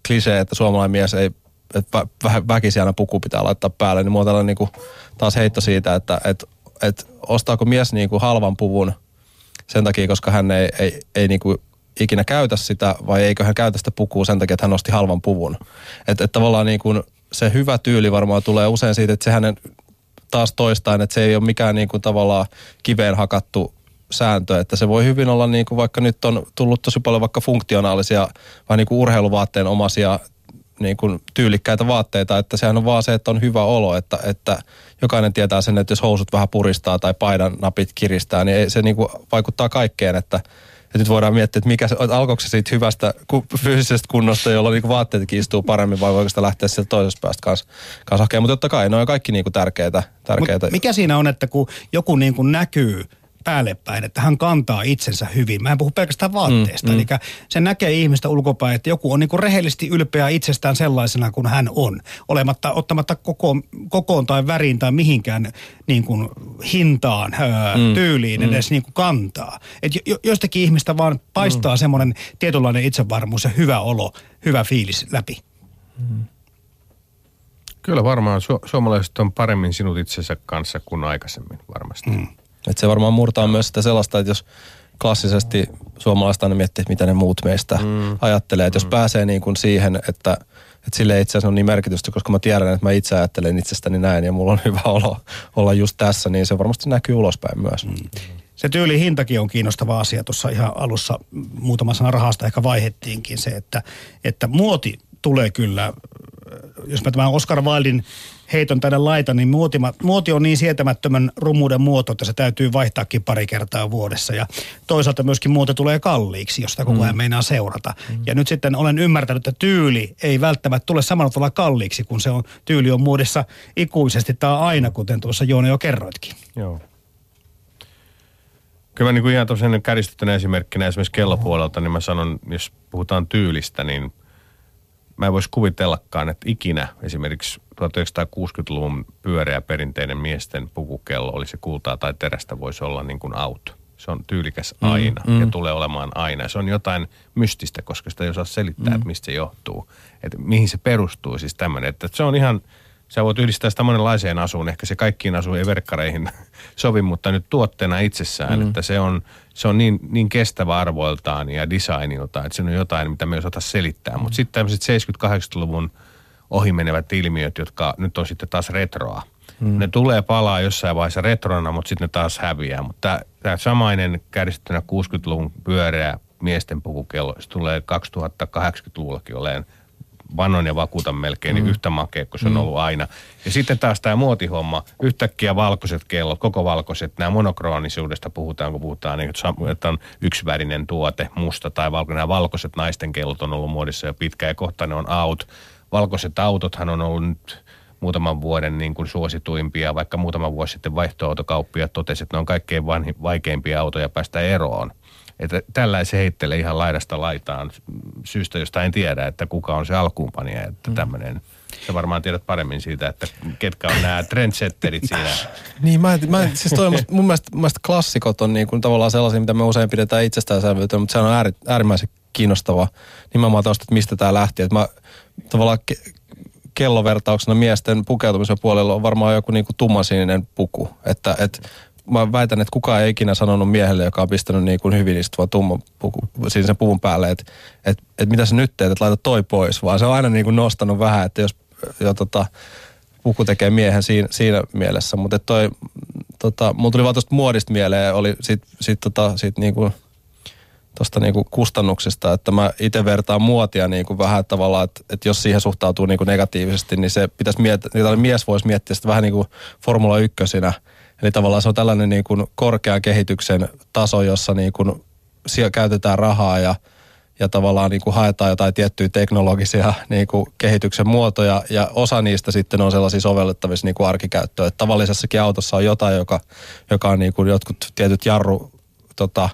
klisee, että suomalainen mies ei, että vä, vähän väkisin aina puku pitää laittaa päälle, niin mulla on tällainen niinku taas heitto siitä, että, että, että ostaako mies niinku halvan puvun sen takia, koska hän ei, ei, ei niinku ikinä käytä sitä, vai eikö hän käytä sitä pukua sen takia, että hän osti halvan puvun. Että et tavallaan niinku se hyvä tyyli varmaan tulee usein siitä, että se hänen taas toistain, että se ei ole mikään niinku tavallaan kiveen hakattu sääntö, että se voi hyvin olla niin kuin vaikka nyt on tullut tosi paljon vaikka funktionaalisia vai niin kuin urheiluvaatteen omaisia niin kuin tyylikkäitä vaatteita, että sehän on vaan se, että on hyvä olo, että, että jokainen tietää sen, että jos housut vähän puristaa tai paidan napit kiristää, niin se niin kuin vaikuttaa kaikkeen, että, että nyt voidaan miettiä, että mikä se, alkoiko se siitä hyvästä fyysisestä kunnosta, jolla niin vaatteetkin istuu paremmin, vai voiko sitä lähteä sieltä toisesta päästä kanssa, kanssa hakemaan. Mutta totta kai ne on kaikki niin kuin tärkeitä. tärkeitä. Mut mikä siinä on, että kun joku niin kuin näkyy päälle päin, että hän kantaa itsensä hyvin. Mä en puhu pelkästään vaatteesta. Mm, mm. Eli se näkee ihmistä ulkopäin, että joku on niin kuin rehellisesti ylpeä itsestään sellaisena kuin hän on. Olematta, ottamatta koko, kokoon tai väriin tai mihinkään niin kuin hintaan, öö, mm, tyyliin mm. edes niin kuin kantaa. Et jo, jostakin ihmistä vaan paistaa mm. semmoinen tietynlainen itsevarmuus ja hyvä olo, hyvä fiilis läpi. Kyllä varmaan su- suomalaiset on paremmin sinut itsensä kanssa kuin aikaisemmin varmasti. Mm. Että se varmaan murtaa myös sitä sellaista, että jos klassisesti suomalaiset aina miettii, että mitä ne muut meistä mm. ajattelee. Että jos pääsee niin kuin siihen, että, että sille ei itse asiassa on niin merkitystä, koska mä tiedän, että mä itse ajattelen itsestäni näin ja mulla on <laughs> hyvä olo olla just tässä, niin se varmasti näkyy ulospäin myös. Mm. Se tyyli hintakin on kiinnostava asia. Tuossa ihan alussa muutama sana rahasta ehkä vaihettiinkin se, että, että muoti tulee kyllä, jos mä tämän Oscar Wildin heiton tänne laitan, niin muoti, muoti on niin sietämättömän rumuuden muoto, että se täytyy vaihtaakin pari kertaa vuodessa. Ja toisaalta myöskin muoti tulee kalliiksi, jos sitä koko ajan meinaa seurata. Mm. Ja nyt sitten olen ymmärtänyt, että tyyli ei välttämättä tule samalla tavalla kalliiksi, kun se on, tyyli on muodissa ikuisesti tai aina, kuten tuossa Joona jo kerroitkin. Joo. Kyllä mä niin kuin ihan tosiaan kärjistettynä esimerkkinä esimerkiksi kellopuolelta, niin mä sanon, jos puhutaan tyylistä, niin mä en voisi kuvitellakaan, että ikinä esimerkiksi 1960-luvun pyöreä perinteinen miesten pukukello, oli se kultaa tai terästä, voisi olla niin kuin out. se on tyylikäs aina mm, mm. ja tulee olemaan aina. Se on jotain mystistä, koska sitä ei osaa selittää, mm. että mistä se johtuu. Että mihin se perustuu siis tämmöinen. Että se on ihan, sä voit yhdistää sitä monenlaiseen asuun. Ehkä se kaikkiin asuun ei verkkareihin <laughs> sovi, mutta nyt tuotteena itsessään, mm. että se on, se on niin, niin kestävä arvoiltaan ja designilta, että se on jotain, mitä me ei osata selittää. Mm. Mutta sitten tämmöiset 70-80-luvun ohimenevät ilmiöt, jotka nyt on sitten taas retroa – Mm. Ne tulee palaa jossain vaiheessa retrona, mutta sitten ne taas häviää. Mutta tämä samainen kärjistettynä 60-luvun pyöreä miesten pukukello, se tulee 2080-luvullakin oleen vannon ja vakuutan melkein niin mm. niin yhtä makea kuin se on mm. ollut aina. Ja sitten taas tämä muotihomma, yhtäkkiä valkoiset kellot, koko valkoiset, nämä monokroonisuudesta puhutaan, kun puhutaan, niin, että on yksivärinen tuote, musta tai valkoinen. Nämä valkoiset naisten kellot on ollut muodissa jo pitkään ja kohta ne on out. Valkoiset autothan on ollut nyt muutaman vuoden niin kuin suosituimpia, vaikka muutama vuosi sitten vaihtoautokauppia totesi, että ne on kaikkein vanhi, vaikeimpia autoja päästä eroon. Että tällaisen heittelee ihan laidasta laitaan syystä, josta en tiedä, että kuka on se alkuunpanija, että mm. tämmöinen Sä varmaan tiedät paremmin siitä, että ketkä on nämä trendsetterit siinä. <laughs> niin, mä, en, mä en, siis toi, mun, mielestä, mun mielestä klassikot on niin kuin tavallaan sellaisia, mitä me usein pidetään itsestäänselvyytenä, mutta se on äärimmäisen kiinnostava nimenomaan tuosta, että mistä tämä lähti. Että mä tavallaan kellovertauksena miesten pukeutumisen puolella on varmaan joku niinku tummansininen puku. Että et, mä väitän, että kukaan ei ikinä sanonut miehelle, joka on pistänyt niin kuin hyvin istuva tumman puku, sen puvun päälle, että et, et mitä sä nyt teet, että laita toi pois, vaan se on aina niin kuin nostanut vähän, että jos jo tota, puku tekee miehen siinä, siinä mielessä. Mutta toi, tota, mulla tuli vaan tuosta muodista mieleen, oli sit, sit, tota, sit niin kuin tuosta niinku kustannuksista, että mä itse vertaan muotia niinku vähän tavallaan, että, että jos siihen suhtautuu niinku negatiivisesti, niin se pitäisi miettiä, niin mies voisi miettiä sitä vähän niin kuin Formula 1 Eli tavallaan se on tällainen niin kuin korkean kehityksen taso, jossa niin kuin käytetään rahaa ja, ja tavallaan niin kuin haetaan jotain tiettyjä teknologisia niin kuin kehityksen muotoja ja osa niistä sitten on sellaisia sovellettavissa niin kuin arkikäyttöön. Tavallisessakin autossa on jotain, joka, joka on niin kuin jotkut tietyt jarru, tota,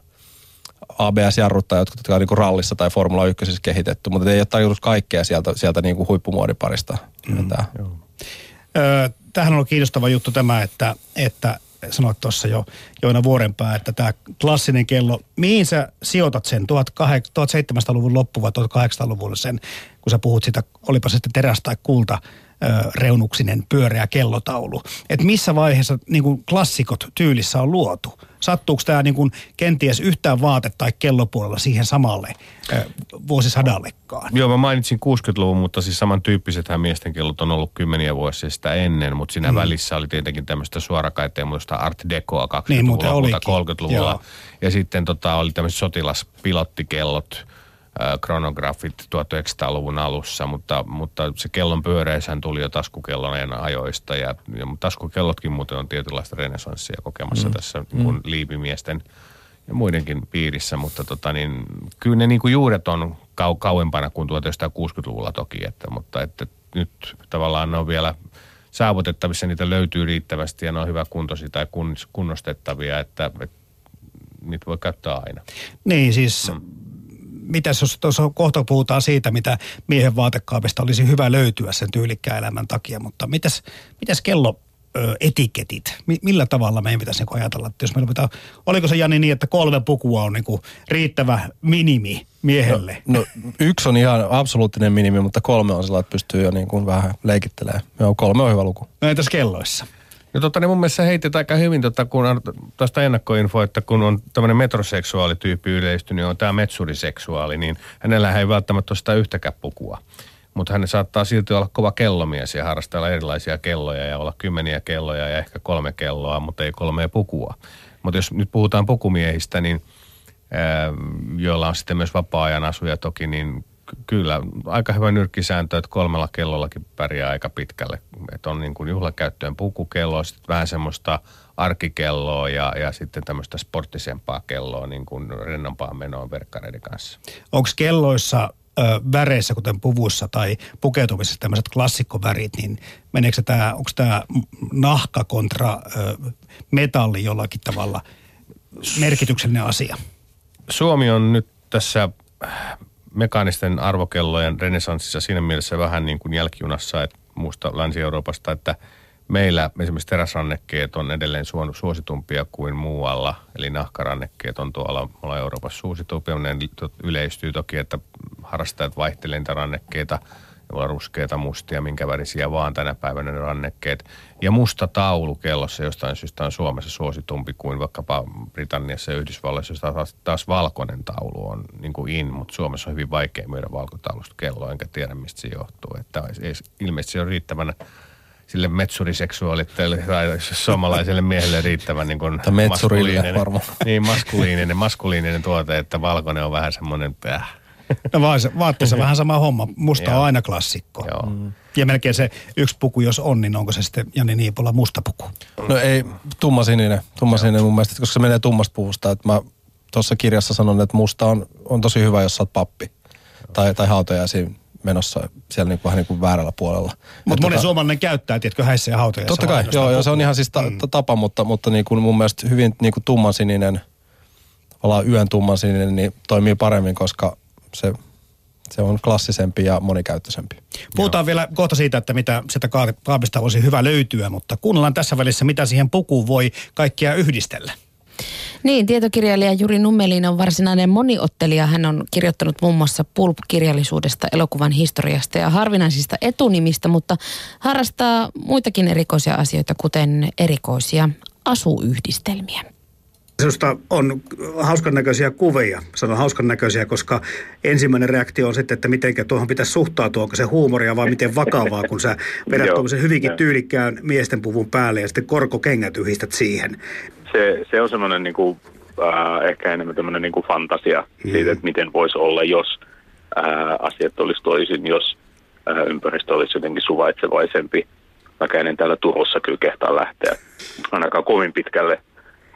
ABS-jarrut tai jotkut, jotka on niin rallissa tai Formula 1 kehitetty, mutta ei ole tajunut kaikkea sieltä, sieltä niin kuin huippumuodiparista. Mm, tähän on kiinnostava juttu tämä, että, että sanoit tuossa jo Joina Vuorenpää, että tämä klassinen kello, mihin sä sijoitat sen 1700-luvun loppu vai 1800-luvulle sen, kun sä puhut sitä, olipa se sitten teräs tai kulta, reunuksinen pyöreä kellotaulu. Että missä vaiheessa niin kuin klassikot tyylissä on luotu? Sattuuko tämä niin kuin kenties yhtään vaate- tai kellopuolella siihen samalle ö, vuosisadallekaan? Joo, mä mainitsin 60-luvun, mutta siis samantyyppisethän miesten kellot on ollut kymmeniä vuosia sitä ennen, mutta siinä mm. välissä oli tietenkin tämmöistä suorakaiteen muista Art Decoa 20-luvulla, niin, 30-luvulla. Joo. Ja sitten tota, oli tämmöiset sotilaspilottikellot, kronografit 1900-luvun alussa, mutta, mutta se kellon pyöreishän tuli jo taskukellojen ajoista ja, ja taskukellotkin muuten on tietynlaista renesanssia kokemassa mm. tässä mm. kun liipimiesten ja muidenkin piirissä, mutta tota niin, kyllä ne niin kuin juuret on kau, kauempana kuin 1960-luvulla toki, että, mutta että nyt tavallaan ne on vielä saavutettavissa, niitä löytyy riittävästi ja ne on hyvä kuntoisia tai kunnostettavia, että, että niitä voi käyttää aina. Niin siis mm mitäs jos tuossa kohta puhutaan siitä, mitä miehen vaatekaapista olisi hyvä löytyä sen tyylikkään elämän takia, mutta mitäs, mitäs kello etiketit. millä tavalla meidän pitäisi niin ajatella, että jos meillä pitää, oliko se Jani niin, että kolme pukua on niin riittävä minimi miehelle? No, no, yksi on ihan absoluuttinen minimi, mutta kolme on sellainen, että pystyy jo niin kuin vähän leikittelemään. Joo, kolme on hyvä luku. No entäs kelloissa? No tota, niin mun mielestä heitit aika hyvin tota, kun tuosta ennakkoinfoa, että kun on tämmöinen metroseksuaalityyppi yleistynyt, niin on tämä metsuriseksuaali, niin hänellä ei välttämättä ole sitä yhtäkään pukua. Mutta hän saattaa silti olla kova kellomies ja harrastella erilaisia kelloja ja olla kymmeniä kelloja ja ehkä kolme kelloa, mutta ei kolmea pukua. Mutta jos nyt puhutaan pukumiehistä, niin joilla on sitten myös vapaa-ajan asuja toki, niin kyllä aika hyvä nyrkkisääntö, että kolmella kellollakin pärjää aika pitkälle. Että on niin kuin juhlakäyttöön pukukelloa, sitten vähän semmoista arkikelloa ja, ja sitten tämmöistä sporttisempaa kelloa, niin kuin rennompaa menoa verkkareiden kanssa. Onko kelloissa ö, väreissä, kuten puvuissa tai pukeutumisessa tämmöiset klassikkovärit, niin meneekö tämä, onko tämä nahka kontra ö, metalli jollakin tavalla merkityksellinen asia? Suomi on nyt tässä mekaanisten arvokellojen renesanssissa siinä mielessä vähän niin kuin jälkijunassa että muusta Länsi-Euroopasta, että Meillä esimerkiksi teräsrannekkeet on edelleen suositumpia kuin muualla, eli nahkarannekkeet on tuolla, tuolla Euroopassa suositumpia. Ne yleistyy toki, että harrastajat vaihtelevat niitä rannekkeita – olla ruskeita, mustia, minkä värisiä vaan tänä päivänä ne rannekkeet. Ja musta taulu kellossa jostain syystä on Suomessa suositumpi kuin vaikkapa Britanniassa ja Yhdysvalloissa, josta taas, taas valkoinen taulu on niin kuin in, mutta Suomessa on hyvin vaikea myydä valkotaulusta kelloa, enkä tiedä mistä se johtuu. Että ei, ilmeisesti se on riittävän sille metsuriseksuaalille tai suomalaiselle miehelle riittävän niin kuin maskuliininen, niin, maskuliininen, maskuliininen tuote, että valkoinen on vähän semmoinen äh, No vaatteessa <laughs> vähän sama homma. Musta on aina klassikko. Joo. Mm. Ja melkein se yksi puku, jos on, niin onko se sitten Jani Niipola musta puku? No ei, tummasininen. Tummasininen mun mielestä, koska se menee tummasta puvusta. Että mä tuossa kirjassa sanon, että musta on, on tosi hyvä, jos sä oot pappi. Tai, tai hautajaisiin menossa siellä niin kuin, vähän niin kuin väärällä puolella. Mutta moni tota, suomalainen käyttää, tiedätkö, häissä ja hautajaisissa. Totta kai, joo, joo, se on ihan siis ta, mm. tapa, mutta, mutta niin kuin mun mielestä hyvin niin kuin tummansininen, ollaan yön tummansininen, niin toimii paremmin, koska se, se on klassisempi ja monikäyttöisempi. Puhutaan Joo. vielä kohta siitä, että mitä sieltä kaapista voisi hyvä löytyä, mutta kuunnellaan tässä välissä, mitä siihen pukuun voi kaikkia yhdistellä. Niin, tietokirjailija Juri Nummelin on varsinainen moniottelija. Hän on kirjoittanut muun muassa pulp-kirjallisuudesta, elokuvan historiasta ja harvinaisista etunimistä, mutta harrastaa muitakin erikoisia asioita, kuten erikoisia asuyhdistelmiä. Sinusta on hauskan näköisiä kuvia. Sanon hauskan näköisiä, koska ensimmäinen reaktio on sitten, että miten tuohon pitäisi suhtautua, onko se huumoria vai miten vakavaa, kun sä vedät tuommoisen hyvinkin tyylikkään miesten puvun päälle ja sitten korkokengät yhdistät siihen. Se, se on semmoinen niin kuin, äh, ehkä enemmän tämmöinen niin kuin fantasia hmm. siitä, että miten voisi olla, jos äh, asiat olisi toisin, jos äh, ympäristö olisi jotenkin suvaitsevaisempi. Vaikka ennen täällä Turussa kyllä kehtaa lähteä ainakaan kovin pitkälle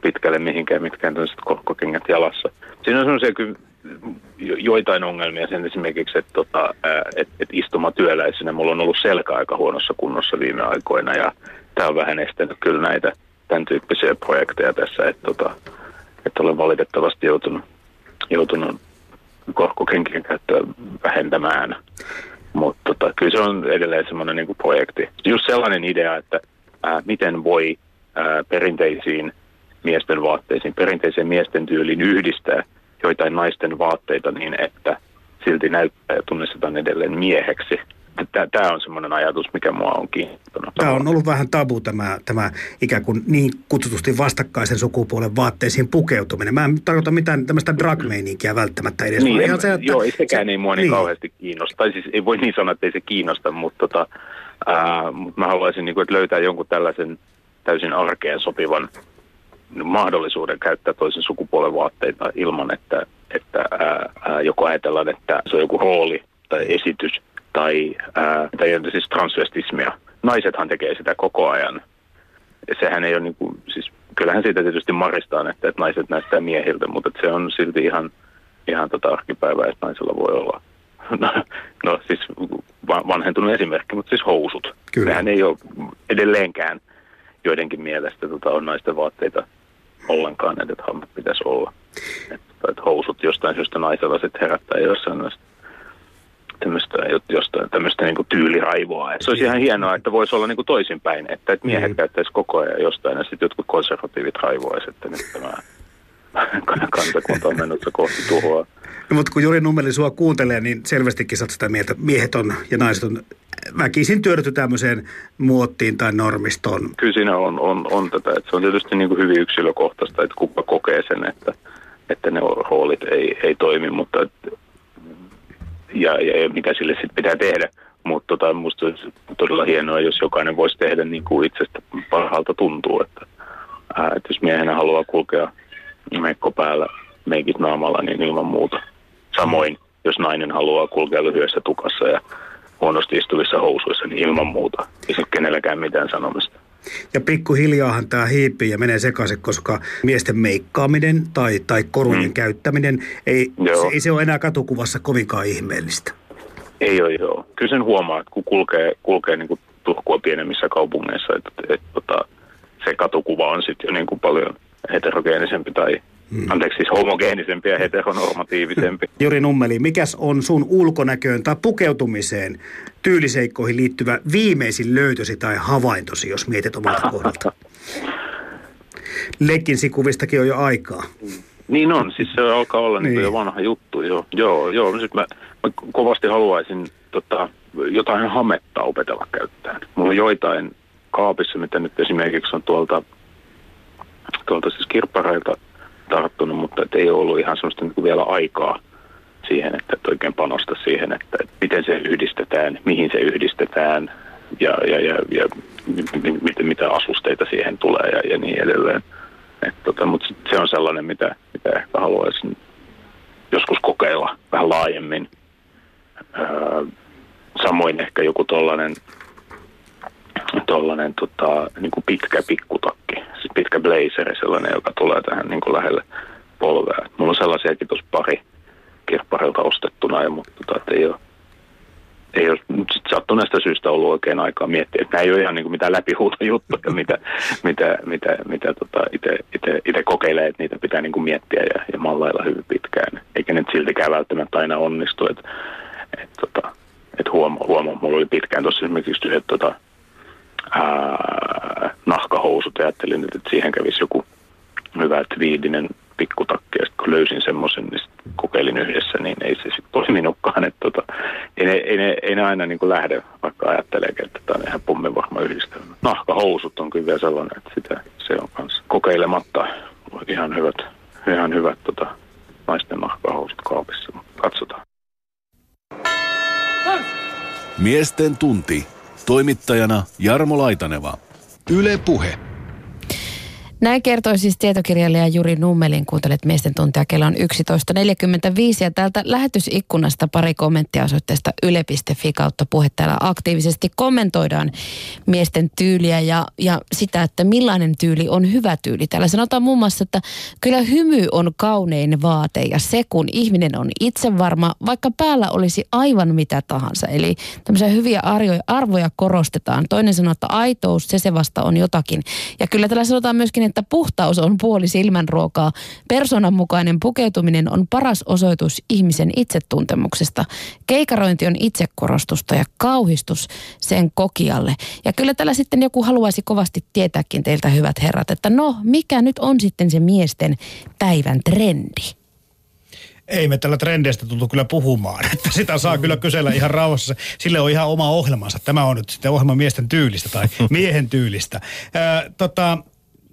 pitkälle mihinkään mitkään tämmöiset korkkokengät jalassa. Siinä on semmoisia joitain ongelmia sen esimerkiksi, että, tota, että, että istuma työläisenä mulla on ollut selkä aika huonossa kunnossa viime aikoina ja tämä on vähän estänyt kyllä näitä tämän tyyppisiä projekteja tässä, että, tota, että olen valitettavasti joutunut, joutunut korkkokenkien käyttöä vähentämään. Mutta tota, kyllä se on edelleen semmoinen niin projekti. Just sellainen idea, että ää, miten voi ää, perinteisiin miesten vaatteisiin, perinteiseen miesten tyyliin yhdistää joitain naisten vaatteita niin, että silti näyttää ja tunnistetaan edelleen mieheksi. Tämä on semmoinen ajatus, mikä mua on kiinnostunut. Tämä on ollut vähän tabu tämä, tämä ikään kuin niin kutsutusti vastakkaisen sukupuolen vaatteisiin pukeutuminen. Mä en tarkoita mitään tämmöistä drag välttämättä edes. Niin, en, se, että, joo, ei sekään niin mua niin, niin kauheasti kiinnosta. Tai siis ei voi niin sanoa, että ei se kiinnosta, mutta, tota, ää, mutta mä haluaisin niin kuin, että löytää jonkun tällaisen täysin arkeen sopivan mahdollisuuden käyttää toisen sukupuolen vaatteita ilman, että, että ää, ää, joko ajatellaan, että se on joku rooli tai esitys tai, ää, tai siis transvestismia. Naisethan tekee sitä koko ajan. Ja sehän ei ole niin kuin, siis kyllähän siitä tietysti maristaan, että, että naiset näyttää miehiltä, mutta se on silti ihan, ihan tota arkipäivää, että naisella voi olla No, no siis vanhentunut esimerkki, mutta siis housut. Kyllä. Nehän ei ole edelleenkään joidenkin mielestä tota, on naisten vaatteita ollenkaan, että hommat pitäisi olla. Että, että housut jostain syystä naisella sitten herättää jossain tämmöistä, jostain, tämmöistä niin tyyliraivoa. Että se olisi ihan hienoa, että voisi olla niin toisinpäin, että, että miehet mm. käyttäisi koko ajan jostain ja sitten jotkut konservatiivit raivoaisivat, että nyt tämä <laughs> kansakunta on mennyt kohti tuhoa. No, mutta kun Juri Nummeli sua kuuntelee, niin selvästikin sä sitä mieltä, miehet on ja naiset on väkisin työdytty tämmöiseen muottiin tai normistoon. Kyllä siinä on, on, on tätä, että se on tietysti niin kuin hyvin yksilökohtaista, että kuka kokee sen, että, että ne roolit ei, ei toimi, mutta ja, ja, ja mitä sille sitten pitää tehdä. Mutta tota, musta olisi todella hienoa, jos jokainen voisi tehdä niin kuin itsestä parhaalta tuntuu, että, ää, että jos miehenä haluaa kulkea mekko päällä, meikit naamalla, niin ilman muuta. Samoin, jos nainen haluaa kulkea lyhyessä tukassa ja huonosti istuvissa housuissa, niin ilman muuta. Ei se kenelläkään mitään sanomista. Ja pikkuhiljaahan tämä hiipii ja menee sekaisin, koska miesten meikkaaminen tai, tai korujen hmm. käyttäminen, ei se, ei se ole enää katukuvassa kovinkaan ihmeellistä. Ei ole, joo. Kyllä sen huomaa, että kun kulkee, kulkee niin kuin Turkua pienemmissä kaupungeissa, että, että, että, että se katukuva on sitten jo niin kuin paljon heterogeenisempi tai Hmm. Anteeksi, siis homogeenisempi ja heteronormatiivisempi. <laughs> Juri Nummeli, mikäs on sun ulkonäköön tai pukeutumiseen tyyliseikkoihin liittyvä viimeisin löytösi tai havaintosi, jos mietit omalta <laughs> kohdalta? Leggingsi-kuvistakin on jo aikaa. Niin on, siis se alkaa olla niin. Niin. jo vanha juttu. Joo, joo, joo. Nyt mä, mä kovasti haluaisin tota, jotain hametta opetella käyttämään. Mulla on joitain kaapissa, mitä nyt esimerkiksi on tuolta, tuolta siis kirppareilta tarttunut, mutta et ei ollut ihan semmoista niin vielä aikaa siihen, että et oikein panosta siihen, että, että miten se yhdistetään, mihin se yhdistetään ja, ja, ja, ja mi- miten, mitä asusteita siihen tulee ja, ja niin edelleen. Et tota, mutta se on sellainen, mitä, mitä ehkä haluaisin joskus kokeilla vähän laajemmin. Öö, samoin ehkä joku tollainen, tollainen tota, niin kuin pitkä pikkutakki, siis pitkä blazeri, sellainen, joka tulee tähän niin kuin lähelle polvea. Mulla on sellaisiakin tuossa pari kirpparilta ostettuna, ja, mutta tota, ei ole ei ole nyt sit sattuneesta syystä ollut oikein aikaa miettiä. Että nämä ei ole ihan niin kuin mitään läpihuutojuttuja, mitä, mitä, mitä, mitä tota itse kokeilee, että niitä pitää niin kuin miettiä ja, ja mallailla hyvin pitkään. Eikä nyt siltikään välttämättä aina onnistu. Että et, tota, et huomaa, huoma, mulla oli pitkään tuossa esimerkiksi yhdet tota, ää, nahkahousut. Ajattelin, että siihen kävisi joku hyvä twiidinen pikkutakki. Ja sitten kun löysin semmoisen, niin sit kokeilin yhdessä, niin ei se sitten toiminutkaan. Että tota, ei, ne, ei, ne, ei ne aina niin kuin lähde, vaikka ajattelee, että tämä on ihan pummin varma yhdistelmä. Nahkahousut on kyllä vielä sellainen, että sitä, se on kanssa kokeilematta ihan hyvät, ihan hyvät tota, naisten nahkahousut kaapissa. Katsotaan. Miesten tunti. Toimittajana Jarmo Laitaneva. Yle Puhe. Näin kertoi siis tietokirjailija Juri Nummelin. Kuuntelet miesten tuntia. Kello on 11.45 ja täältä lähetysikkunasta pari kommenttia osoitteesta yle.fi kautta puhe. Täällä aktiivisesti kommentoidaan miesten tyyliä ja, ja sitä, että millainen tyyli on hyvä tyyli. Täällä sanotaan muun muassa, että kyllä hymy on kaunein vaate ja se kun ihminen on itsevarma, vaikka päällä olisi aivan mitä tahansa. Eli tämmöisiä hyviä arvoja, korostetaan. Toinen sanoo, että aitous, se se vasta on jotakin. Ja kyllä täällä sanotaan myöskin, että puhtaus on puoli silmänruokaa. Persoonan mukainen pukeutuminen on paras osoitus ihmisen itsetuntemuksesta. Keikarointi on itsekorostusta ja kauhistus sen kokijalle. Ja kyllä täällä sitten joku haluaisi kovasti tietääkin teiltä hyvät herrat, että no mikä nyt on sitten se miesten päivän trendi? Ei me tällä trendeistä tultu kyllä puhumaan, <laughs> että sitä saa kyllä kysellä ihan rauhassa. Sille on ihan oma ohjelmansa. Tämä on nyt sitten ohjelma miesten tyylistä tai miehen tyylistä. Ää, tota,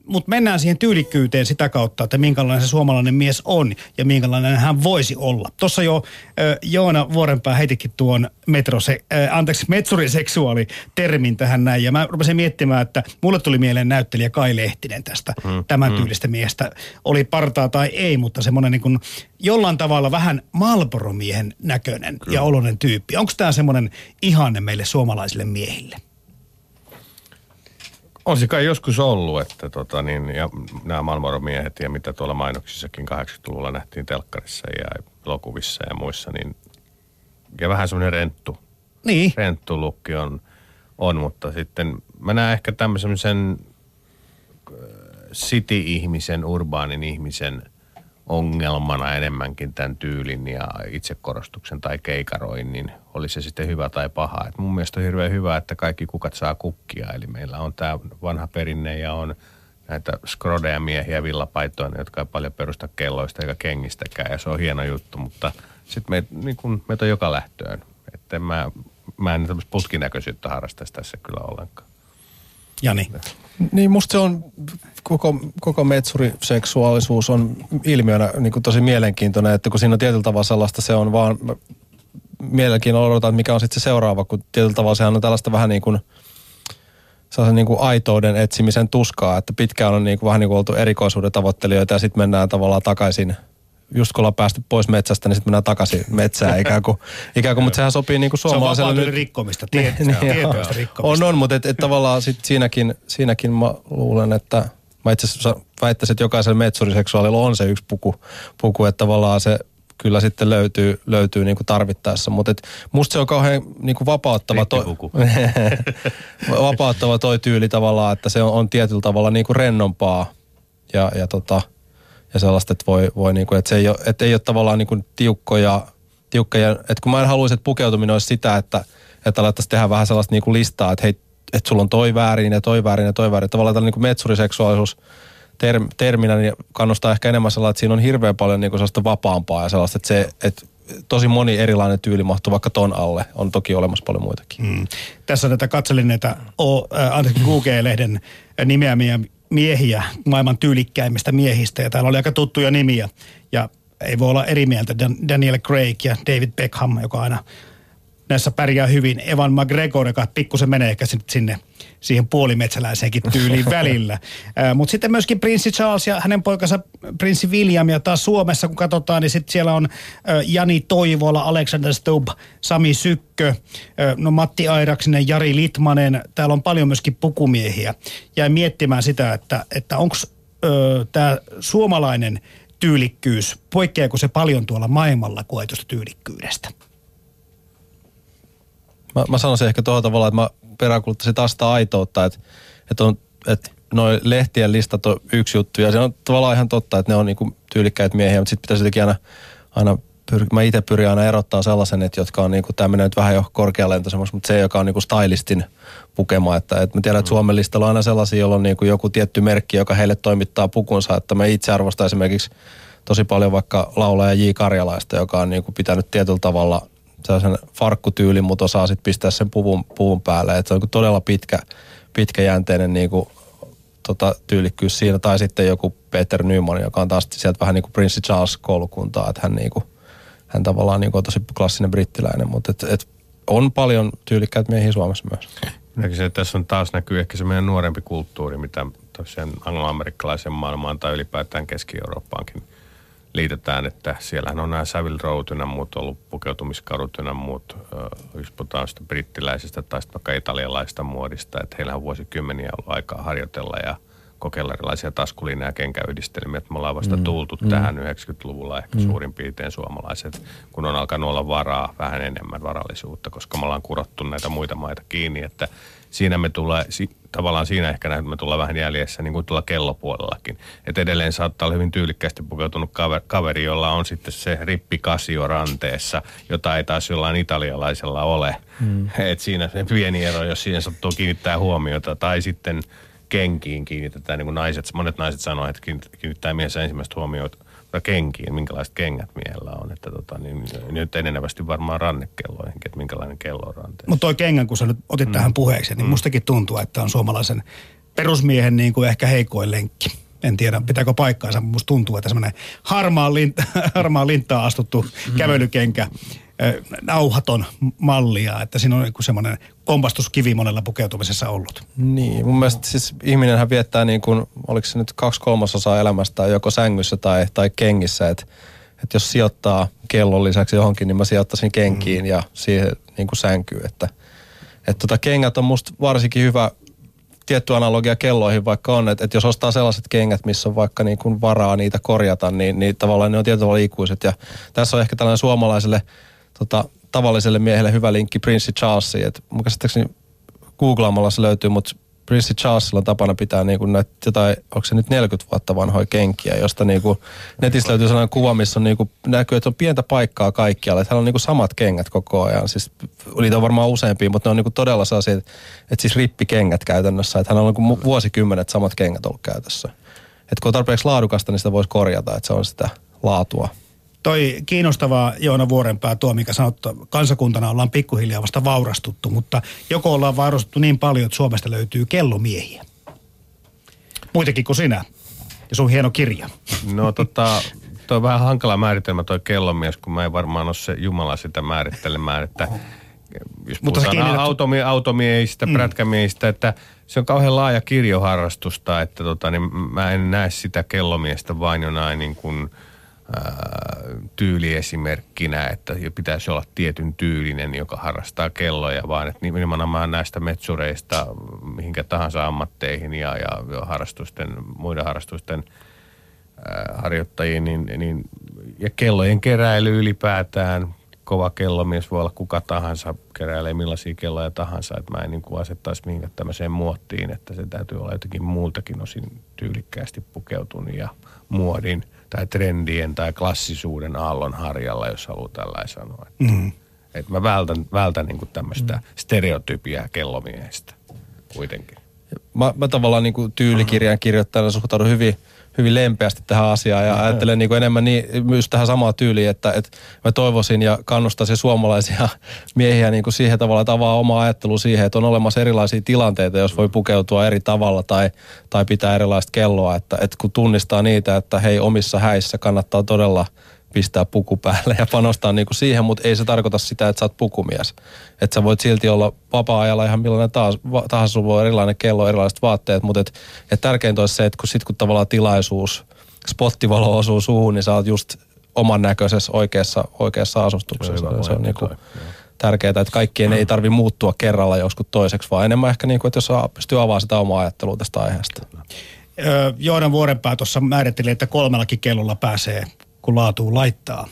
mutta mennään siihen tyylikkyyteen sitä kautta, että minkälainen se suomalainen mies on ja minkälainen hän voisi olla. Tuossa jo äh, Joona Vuorenpää heitikin tuon metrose, äh, anteeksi, metsuriseksuaali termin tähän näin. Ja mä rupesin miettimään, että mulle tuli mieleen näyttelijä Kai Lehtinen tästä hmm. tämän tyylistä miestä. Oli partaa tai ei, mutta semmoinen niin kuin jollain tavalla vähän Malboro-miehen näköinen ja oloinen tyyppi. Onko tämä semmoinen ihanne meille suomalaisille miehille? On se kai joskus ollut, että tota niin, ja nämä Marlboro-miehet ja mitä tuolla mainoksissakin 80-luvulla nähtiin telkkarissa ja elokuvissa ja muissa, niin ja vähän semmoinen renttu, Niin. renttu lukki on, on, mutta sitten mä näen ehkä tämmöisen sen äh, city-ihmisen, urbaanin ihmisen ongelmana enemmänkin tämän tyylin ja itsekorostuksen tai keikaroinnin, oli se sitten hyvä tai paha. Et mun mielestä on hirveän hyvä, että kaikki kukat saa kukkia, eli meillä on tämä vanha perinne ja on näitä skrodeja miehiä villapaitoina, jotka ei paljon perusta kelloista eikä kengistäkään, ja se on hieno juttu, mutta sitten me, niin kun, meitä on joka lähtöön. Että mä, mä en tämmöistä putkinäköisyyttä harrastaisi tässä kyllä ollenkaan. Jani. Niin musta se on, koko, koko metsuriseksuaalisuus on ilmiönä niin kuin tosi mielenkiintoinen, että kun siinä on tietyllä tavalla sellaista, se on vaan, mielenkiinnolla odotan, että mikä on sitten se seuraava, kun tietyllä tavalla sehän on tällaista vähän niin kuin, sellaisen niin kuin aitouden etsimisen tuskaa, että pitkään on niin kuin, vähän niin kuin oltu erikoisuuden tavoittelijoita ja sitten mennään tavallaan takaisin just kun ollaan päästy pois metsästä, niin sitten mennään takaisin metsään ikään kuin, ikään kuin mutta sehän sopii niin kuin Se on suomalaiselle vapaa nyt- rikkomista, tie, Niin, tietoista joo. rikkomista. On, on, mutta et, et tavallaan sit siinäkin, siinäkin mä luulen, että mä itse asiassa väittäisin, että jokaisella metsuriseksuaalilla on se yksi puku, puku että tavallaan se kyllä sitten löytyy, löytyy niin kuin tarvittaessa. Mutta et musta se on kauhean niin kuin vapauttava, toi, <laughs> <laughs> vapauttava toi tyyli tavallaan, että se on, on tietyllä tavalla niin kuin rennompaa ja, ja, tota, ja sellaista, että, voi, voi niin kuin, että se ei ole, että ei ole tavallaan niin kuin tiukkoja, tiukkoja, että kun mä en haluaisi, että pukeutuminen olisi sitä, että, että alettaisiin tehdä vähän sellaista niin kuin listaa, että hei, että sulla on toi väärin ja toi väärin ja toi väärin. Tavallaan tällainen niin metsuriseksuaalisuus term, terminä niin kannustaa ehkä enemmän sellaista, että siinä on hirveän paljon niin kuin sellaista vapaampaa ja sellaista, että se, että tosi moni erilainen tyyli mahtuu vaikka ton alle. On toki olemassa paljon muitakin. Mm. Tässä näitä katselin näitä o, äh, anteeksi, Google-lehden nimeämiä miehiä, maailman tyylikkäimmistä miehistä, ja täällä oli aika tuttuja nimiä. Ja ei voi olla eri mieltä. Daniel Craig ja David Beckham, joka aina näissä pärjää hyvin. Evan McGregor, joka pikkusen menee ehkä sinne siihen puolimetsäläiseenkin tyyliin välillä. <laughs> Mutta sitten myöskin prinssi Charles ja hänen poikansa prinssi William ja taas Suomessa kun katsotaan, niin sitten siellä on Jani Toivola, Alexander Stubb, Sami Sykkö, no Matti Airaksinen, Jari Litmanen. Täällä on paljon myöskin pukumiehiä. Jäin miettimään sitä, että, että onko tämä suomalainen tyylikkyys, poikkeako se paljon tuolla maailmalla koetusta tyylikkyydestä? Mä, mä sanoisin ehkä tuolla tavalla, että mä peräänkuuluttaisin taas sitä aitoutta, että, että, on, että noin lehtien listat on yksi juttu ja se on tavallaan ihan totta, että ne on niinku tyylikkäitä miehiä, mutta sitten pitäisi jotenkin aina, aina pyr, mä itse pyrin aina erottaa sellaisen, että jotka on niinku, tämä menee nyt vähän jo korkealentoisemmaksi, mutta se, joka on niinku stylistin pukema, että, että mä tiedän, että mm. Suomen listalla on aina sellaisia, joilla on niinku joku tietty merkki, joka heille toimittaa pukunsa, että mä itse arvostan esimerkiksi tosi paljon vaikka laulaja J. Karjalaista, joka on niinku pitänyt tietyllä tavalla sellaisen farkkutyylin, mutta osaa sitten pistää sen puvun, puvun päälle. Et se on todella pitkä, pitkäjänteinen niin kuin, tota, tyylikkyys siinä. Tai sitten joku Peter Nyman, joka on taas sieltä vähän niin kuin Prince Charles koulukuntaa, että hän, niin kuin, hän tavallaan niin kuin on tosi klassinen brittiläinen, mutta et, et on paljon tyylikkäitä miehiä Suomessa myös. Näkisin, että tässä on taas näkyy ehkä se meidän nuorempi kulttuuri, mitä tosiaan angloamerikkalaisen maailmaan tai ylipäätään Keski-Eurooppaankin – liitetään, että siellähän on nämä Savile Road ynnä muut ollut pukeutumiskadut ynnä muut, jos puhutaan sitä brittiläisestä tai sitten vaikka italialaista muodista, että heillä on vuosikymmeniä ollut aikaa harjoitella ja kokeilla erilaisia taskulinja- ja kenkäyhdistelmiä. Että me ollaan vasta mm. tultu mm. tähän 90-luvulla ehkä mm. suurin piirtein suomalaiset, kun on alkanut olla varaa, vähän enemmän varallisuutta, koska me ollaan kurottu näitä muita maita kiinni, että siinä me tulee, tavallaan siinä ehkä näin, me tullaan vähän jäljessä niin kuin tuolla kellopuolellakin. Että edelleen saattaa olla hyvin tyylikkästi pukeutunut kaveri, jolla on sitten se rippikasio ranteessa, jota ei taas jollain italialaisella ole. Mm. Et siinä se pieni ero, jos siihen sattuu kiinnittää huomiota. Tai sitten kenkiin kiinnitetään, niin kuin naiset, monet naiset sanoo, että kiinnittää mielessä ensimmäistä huomiota kenkiin, minkälaiset kengät miehellä on. Että tota, niin, nyt enenevästi varmaan rannekelloihinkin, että minkälainen kello on ranteessa. Mutta toi kengän, kun sä nyt otit mm. tähän puheeksi, niin mm. mustakin tuntuu, että on suomalaisen perusmiehen niin kuin ehkä heikoin lenkki. En tiedä, pitääkö paikkaansa, mutta musta tuntuu, että semmoinen harmaa, lint, <laughs> harmaa linttaa astuttu mm. kävelykenkä nauhaton mallia, että siinä on semmoinen kompastuskivi monella pukeutumisessa ollut. Niin, mun mielestä siis ihminenhän viettää niin kuin, oliko se nyt kaksi kolmasosaa elämästä joko sängyssä tai, tai kengissä, että että jos sijoittaa kellon lisäksi johonkin, niin mä sijoittaisin kenkiin mm. ja siihen niin kuin sänkyyn, että että tota, kengät on musta varsinkin hyvä tietty analogia kelloihin vaikka on, että, että jos ostaa sellaiset kengät, missä on vaikka niin kuin varaa niitä korjata, niin, niin tavallaan ne on tietyllä tavalla ikuiset. Ja tässä on ehkä tällainen suomalaiselle tota, tavalliselle miehelle hyvä linkki Prince Charlesiin. Että mun käsittääkseni googlaamalla se löytyy, mutta Prince Charlesilla on tapana pitää niin kuin näitä jotain, onko se nyt 40 vuotta vanhoja kenkiä, josta niin kuin netistä löytyy sellainen kuva, missä on niin kuin, näkyy, että on pientä paikkaa kaikkialle. Että hän on niin kuin samat kengät koko ajan. Siis niitä on varmaan useampia, mutta ne on niin kuin todella sellaisia, että, että siis rippikengät käytännössä. Että hän on niin kuin vuosikymmenet samat kengät ollut käytössä. Että kun on tarpeeksi laadukasta, niin sitä voisi korjata, että se on sitä laatua toi kiinnostavaa Joona Vuorenpää tuo, mikä sanottu, kansakuntana ollaan pikkuhiljaa vasta vaurastuttu, mutta joko ollaan vaurastuttu niin paljon, että Suomesta löytyy kellomiehiä. Muitakin kuin sinä ja sun hieno kirja. No tota, toi on vähän hankala määritelmä toi kellomies, kun mä en varmaan ole se Jumala sitä määrittelemään, että jos Mutta puhutaan automie, automiehistä, mm. prätkämiehistä, että se on kauhean laaja kirjoharrastusta, että tota, niin mä en näe sitä kellomiestä vain jonain niin kuin – tyyliesimerkkinä, että pitäisi olla tietyn tyylinen, joka harrastaa kelloja, vaan että nimenomaan näistä metsureista mihinkä tahansa ammatteihin ja, ja harrastusten, muiden harrastusten ää, harjoittajiin, niin, niin, ja kellojen keräily ylipäätään, kova kellomies voi olla kuka tahansa, keräilee millaisia kelloja tahansa, että mä en niin kuin asettaisi mihinkään tämmöiseen muottiin, että se täytyy olla jotenkin muultakin osin tyylikkäästi pukeutunut ja muodin – tai trendien tai klassisuuden aallon harjalla, jos haluaa tällainen sanoa. Mm. Että mä vältän, vältän niin tämmöistä mm. stereotypiaa kellomiehestä kuitenkin. Mä, mä tavallaan niin kuin tyylikirjan kirjoittajana suhtaudun hyvin, hyvin lempeästi tähän asiaan ja ajattelen niin kuin enemmän niin, myös tähän samaan tyyliin, että, että mä toivoisin ja kannustaisin suomalaisia <laughs> miehiä niin kuin siihen tavalla, että avaa omaa ajattelua siihen, että on olemassa erilaisia tilanteita, jos voi pukeutua eri tavalla tai, tai pitää erilaista kelloa, että, että kun tunnistaa niitä, että hei omissa häissä kannattaa todella – pistää puku päälle ja panostaa niinku siihen, mutta ei se tarkoita sitä, että sä oot pukumies. Että sä voit silti olla vapaa-ajalla ihan millainen taas, tahansa, sulla voi erilainen kello, erilaiset vaatteet, mutta et, et tärkeintä olisi se, että kun sit kun tavallaan tilaisuus, spottivalo osuu suuhun, niin sä oot just oman näköisessä oikeassa, oikeassa asustuksessa. Se, se on niinku tärkeää, että kaikkien ei tarvi muuttua kerralla joskus toiseksi, vaan enemmän ehkä niin kuin, että jos pystyy avaamaan sitä omaa ajattelua tästä aiheesta. Joonan Vuorenpää tuossa määritteli, että kolmellakin kellolla pääsee kun laatuun laittaa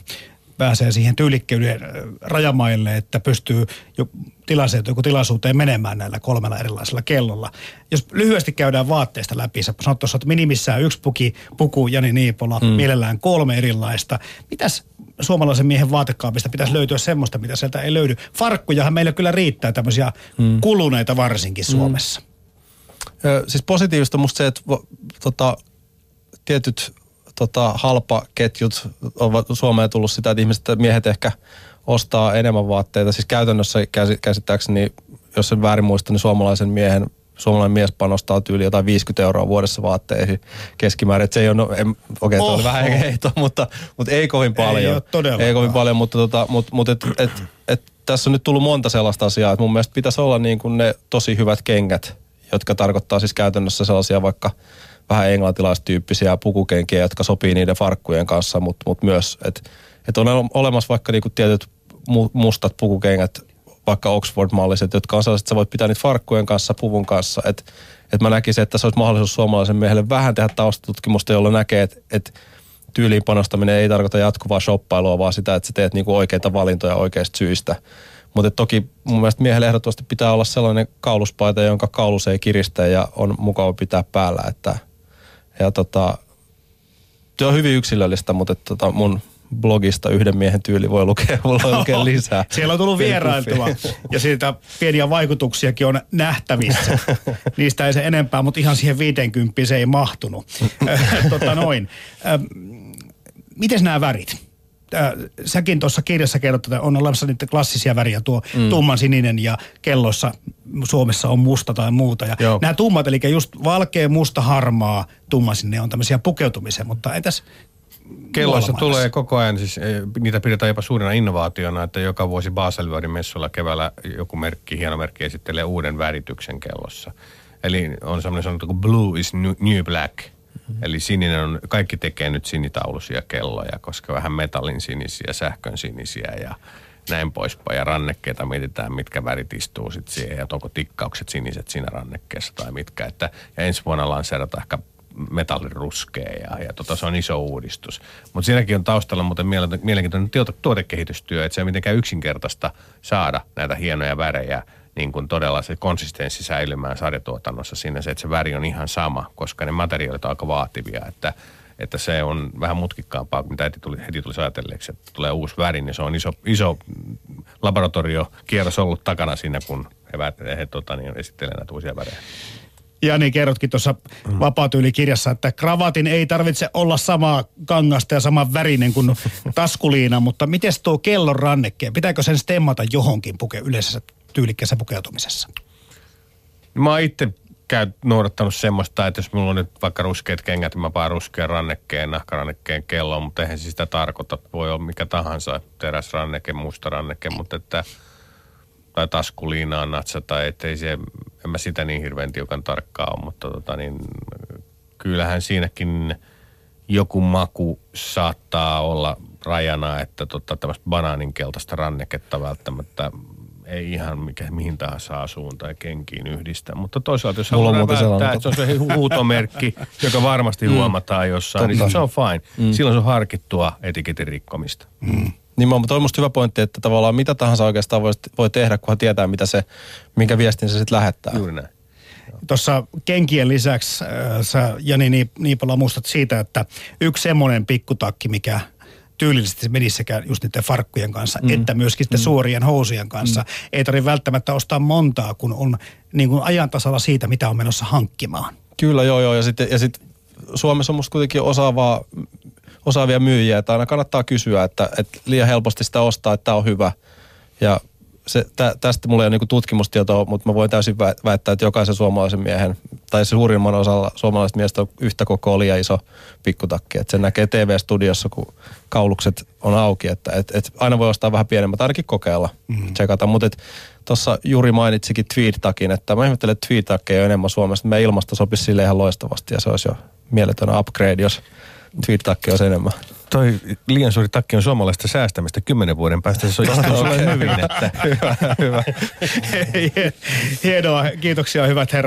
pääsee siihen tyylikkeyden rajamaille, että pystyy jo tilaisuuteen, joku tilaisuuteen menemään näillä kolmella erilaisella kellolla. Jos lyhyesti käydään vaatteista läpi, sä sanot tuossa, että minimissään yksi puki, puku, Jani Niipola, mm. mielellään kolme erilaista. Mitäs suomalaisen miehen vaatekaapista pitäisi löytyä semmoista, mitä sieltä ei löydy? Farkkujahan meillä kyllä riittää tämmöisiä mm. kuluneita varsinkin Suomessa. Mm. Ö, siis positiivista musta se, että tota, tietyt tota, halpaketjut ovat Suomeen tullut sitä, että ihmiset, miehet ehkä ostaa enemmän vaatteita. Siis käytännössä käsittääkseni, jos en väärin muista, niin suomalaisen miehen suomalainen mies panostaa tyyli jotain 50 euroa vuodessa vaatteihin keskimäärin. Et se ei ole, no, okei, okay, oli vähän heito, mutta, mutta ei kovin paljon. Ei, ei kovin paljon, mutta, tota, mutta, mutta et, et, et, tässä on nyt tullut monta sellaista asiaa, että mun mielestä pitäisi olla niin kuin ne tosi hyvät kengät, jotka tarkoittaa siis käytännössä sellaisia vaikka – vähän englantilaistyyppisiä pukukenkiä, jotka sopii niiden farkkujen kanssa, mutta mut myös, että et on olemassa vaikka niinku tietyt mustat pukukengät, vaikka Oxford-malliset, jotka on sellaiset, että sä voit pitää niitä farkkujen kanssa, puvun kanssa, että et mä näkisin, että se olisi mahdollisuus suomalaisen miehelle vähän tehdä taustatutkimusta, jolla näkee, että et tyyliin panostaminen ei tarkoita jatkuvaa shoppailua, vaan sitä, että sä teet niinku oikeita valintoja oikeista syistä. Mutta toki mun mielestä miehelle ehdottomasti pitää olla sellainen kauluspaita, jonka kaulus ei kiristä ja on mukava pitää päällä, että – ja tota, se on hyvin yksilöllistä, mutta tota mun blogista yhden miehen tyyli voi lukea, voi <laughs> lukea lisää. Siellä on tullut vierailtua ja siitä pieniä vaikutuksiakin on nähtävissä. <laughs> Niistä ei se enempää, mutta ihan siihen 50 se ei mahtunut. <laughs> tota noin. Miten nämä värit? Säkin tuossa kirjassa kerrot, että on olemassa niitä klassisia väriä, tuo mm. tumman sininen ja kellossa Suomessa on musta tai muuta. Ja nämä tummat, eli just valkea, musta, harmaa, tumman sinne on tämmöisiä pukeutumisia, mutta entäs Kellossa tulee koko ajan, siis eh, niitä pidetään jopa suurena innovaationa, että joka vuosi Baselvuorin messuilla keväällä joku merkki, hieno merkki esittelee uuden värityksen kellossa. Eli on semmoinen sanottu kuin blue is new black – Mm-hmm. Eli sininen on, kaikki tekee nyt sinitauluisia kelloja, koska vähän metallin sinisiä, sähkön sinisiä ja näin poispäin. Ja rannekkeita mietitään, mitkä värit istuu sitten siihen ja onko tikkaukset siniset siinä rannekkeessa tai mitkä. Että, ja ensi vuonna lanseerata ehkä metalliruskea ja, ja tota, se on iso uudistus. Mutta siinäkin on taustalla muuten mielenkiintoinen tuotekehitystyö, että se on mitenkään yksinkertaista saada näitä hienoja värejä niin kuin todella se konsistenssi säilymään sarjatuotannossa siinä se, että se väri on ihan sama, koska ne materiaalit on aika vaativia, että, että se on vähän mutkikkaampaa, mitä heti tuli, heti tuli ajatelleeksi, että tulee uusi väri, niin se on iso, iso laboratoriokierros ollut takana siinä, kun he, he, he tota, niin, esittelevät näitä uusia värejä. Jani, kerrotkin tuossa mm. vapaatyylikirjassa, että kravatin ei tarvitse olla samaa kangasta ja saman värinen kuin <laughs> taskuliina, mutta miten tuo kellon rannekkeen, pitääkö sen stemmata johonkin puke yleisessä tyylikkässä pukeutumisessa? Mä oon itse käy noudattanut semmoista, että jos mulla on nyt vaikka ruskeat kengät, niin mä paan ruskean rannekkeen, nahkarannekkeen kelloon, mutta eihän se sitä tarkoita. Voi olla mikä tahansa, teräsranneke, musta ranneke, mutta että tai taskuliinaan natsata, ettei se, en mä sitä niin hirveän tiukan tarkkaa ole, mutta tota niin, kyllähän siinäkin joku maku saattaa olla rajana, että tota, tämmöistä banaaninkeltaista ranneketta välttämättä ei ihan mikä, mihin tahansa asuun tai kenkiin yhdistä. Mutta toisaalta jos Mulla haluaa välttää, että se on se huutomerkki, <laughs> joka varmasti mm. huomataan jossain, niin Totta. niin se on fine. Mm. Silloin se on harkittua etiketin rikkomista. Mm. Niin mutta on musta hyvä pointti, että tavallaan mitä tahansa oikeastaan voi, voi tehdä, kunhan tietää, mitä se, minkä viestin se sitten lähettää. Juuri näin. Tuossa kenkien lisäksi äh, sä Jani Niipola muistat siitä, että yksi semmoinen pikkutakki, mikä tyylillisesti menisi sekä just niiden farkkujen kanssa, mm. että myöskin sitten mm. suorien housujen kanssa. Mm. Ei tarvitse välttämättä ostaa montaa, kun on niin kuin ajan tasalla siitä, mitä on menossa hankkimaan. Kyllä, joo, joo. Ja sitten ja sit Suomessa on musta kuitenkin osaavaa, osaavia myyjiä, että aina kannattaa kysyä, että, että liian helposti sitä ostaa, että tämä on hyvä. Ja se, tä, tästä mulla ei ole niinku tutkimustietoa, mutta mä voin täysin väittää, että jokaisen suomalaisen miehen, tai se suurimman osalla suomalaisista miestä on yhtä koko liian iso pikkutakki. Että se näkee TV-studiossa, kun kaulukset on auki, että et, et aina voi ostaa vähän pienemmät, ainakin kokeilla, mm. tsekata. Mutta tuossa Juri mainitsikin tweet-takin, että mä ihmettelen, että tweet-takkeja on enemmän Suomessa. Meidän ilmasto sopisi sille ihan loistavasti ja se olisi jo mieletön upgrade, jos tweet-takki olisi enemmän toi liian suuri takki on suomalaista säästämistä kymmenen vuoden päästä. Se on okay. hyvin. Että. hyvä, hyvä. <laughs> Hienoa. Kiitoksia hyvät herrat.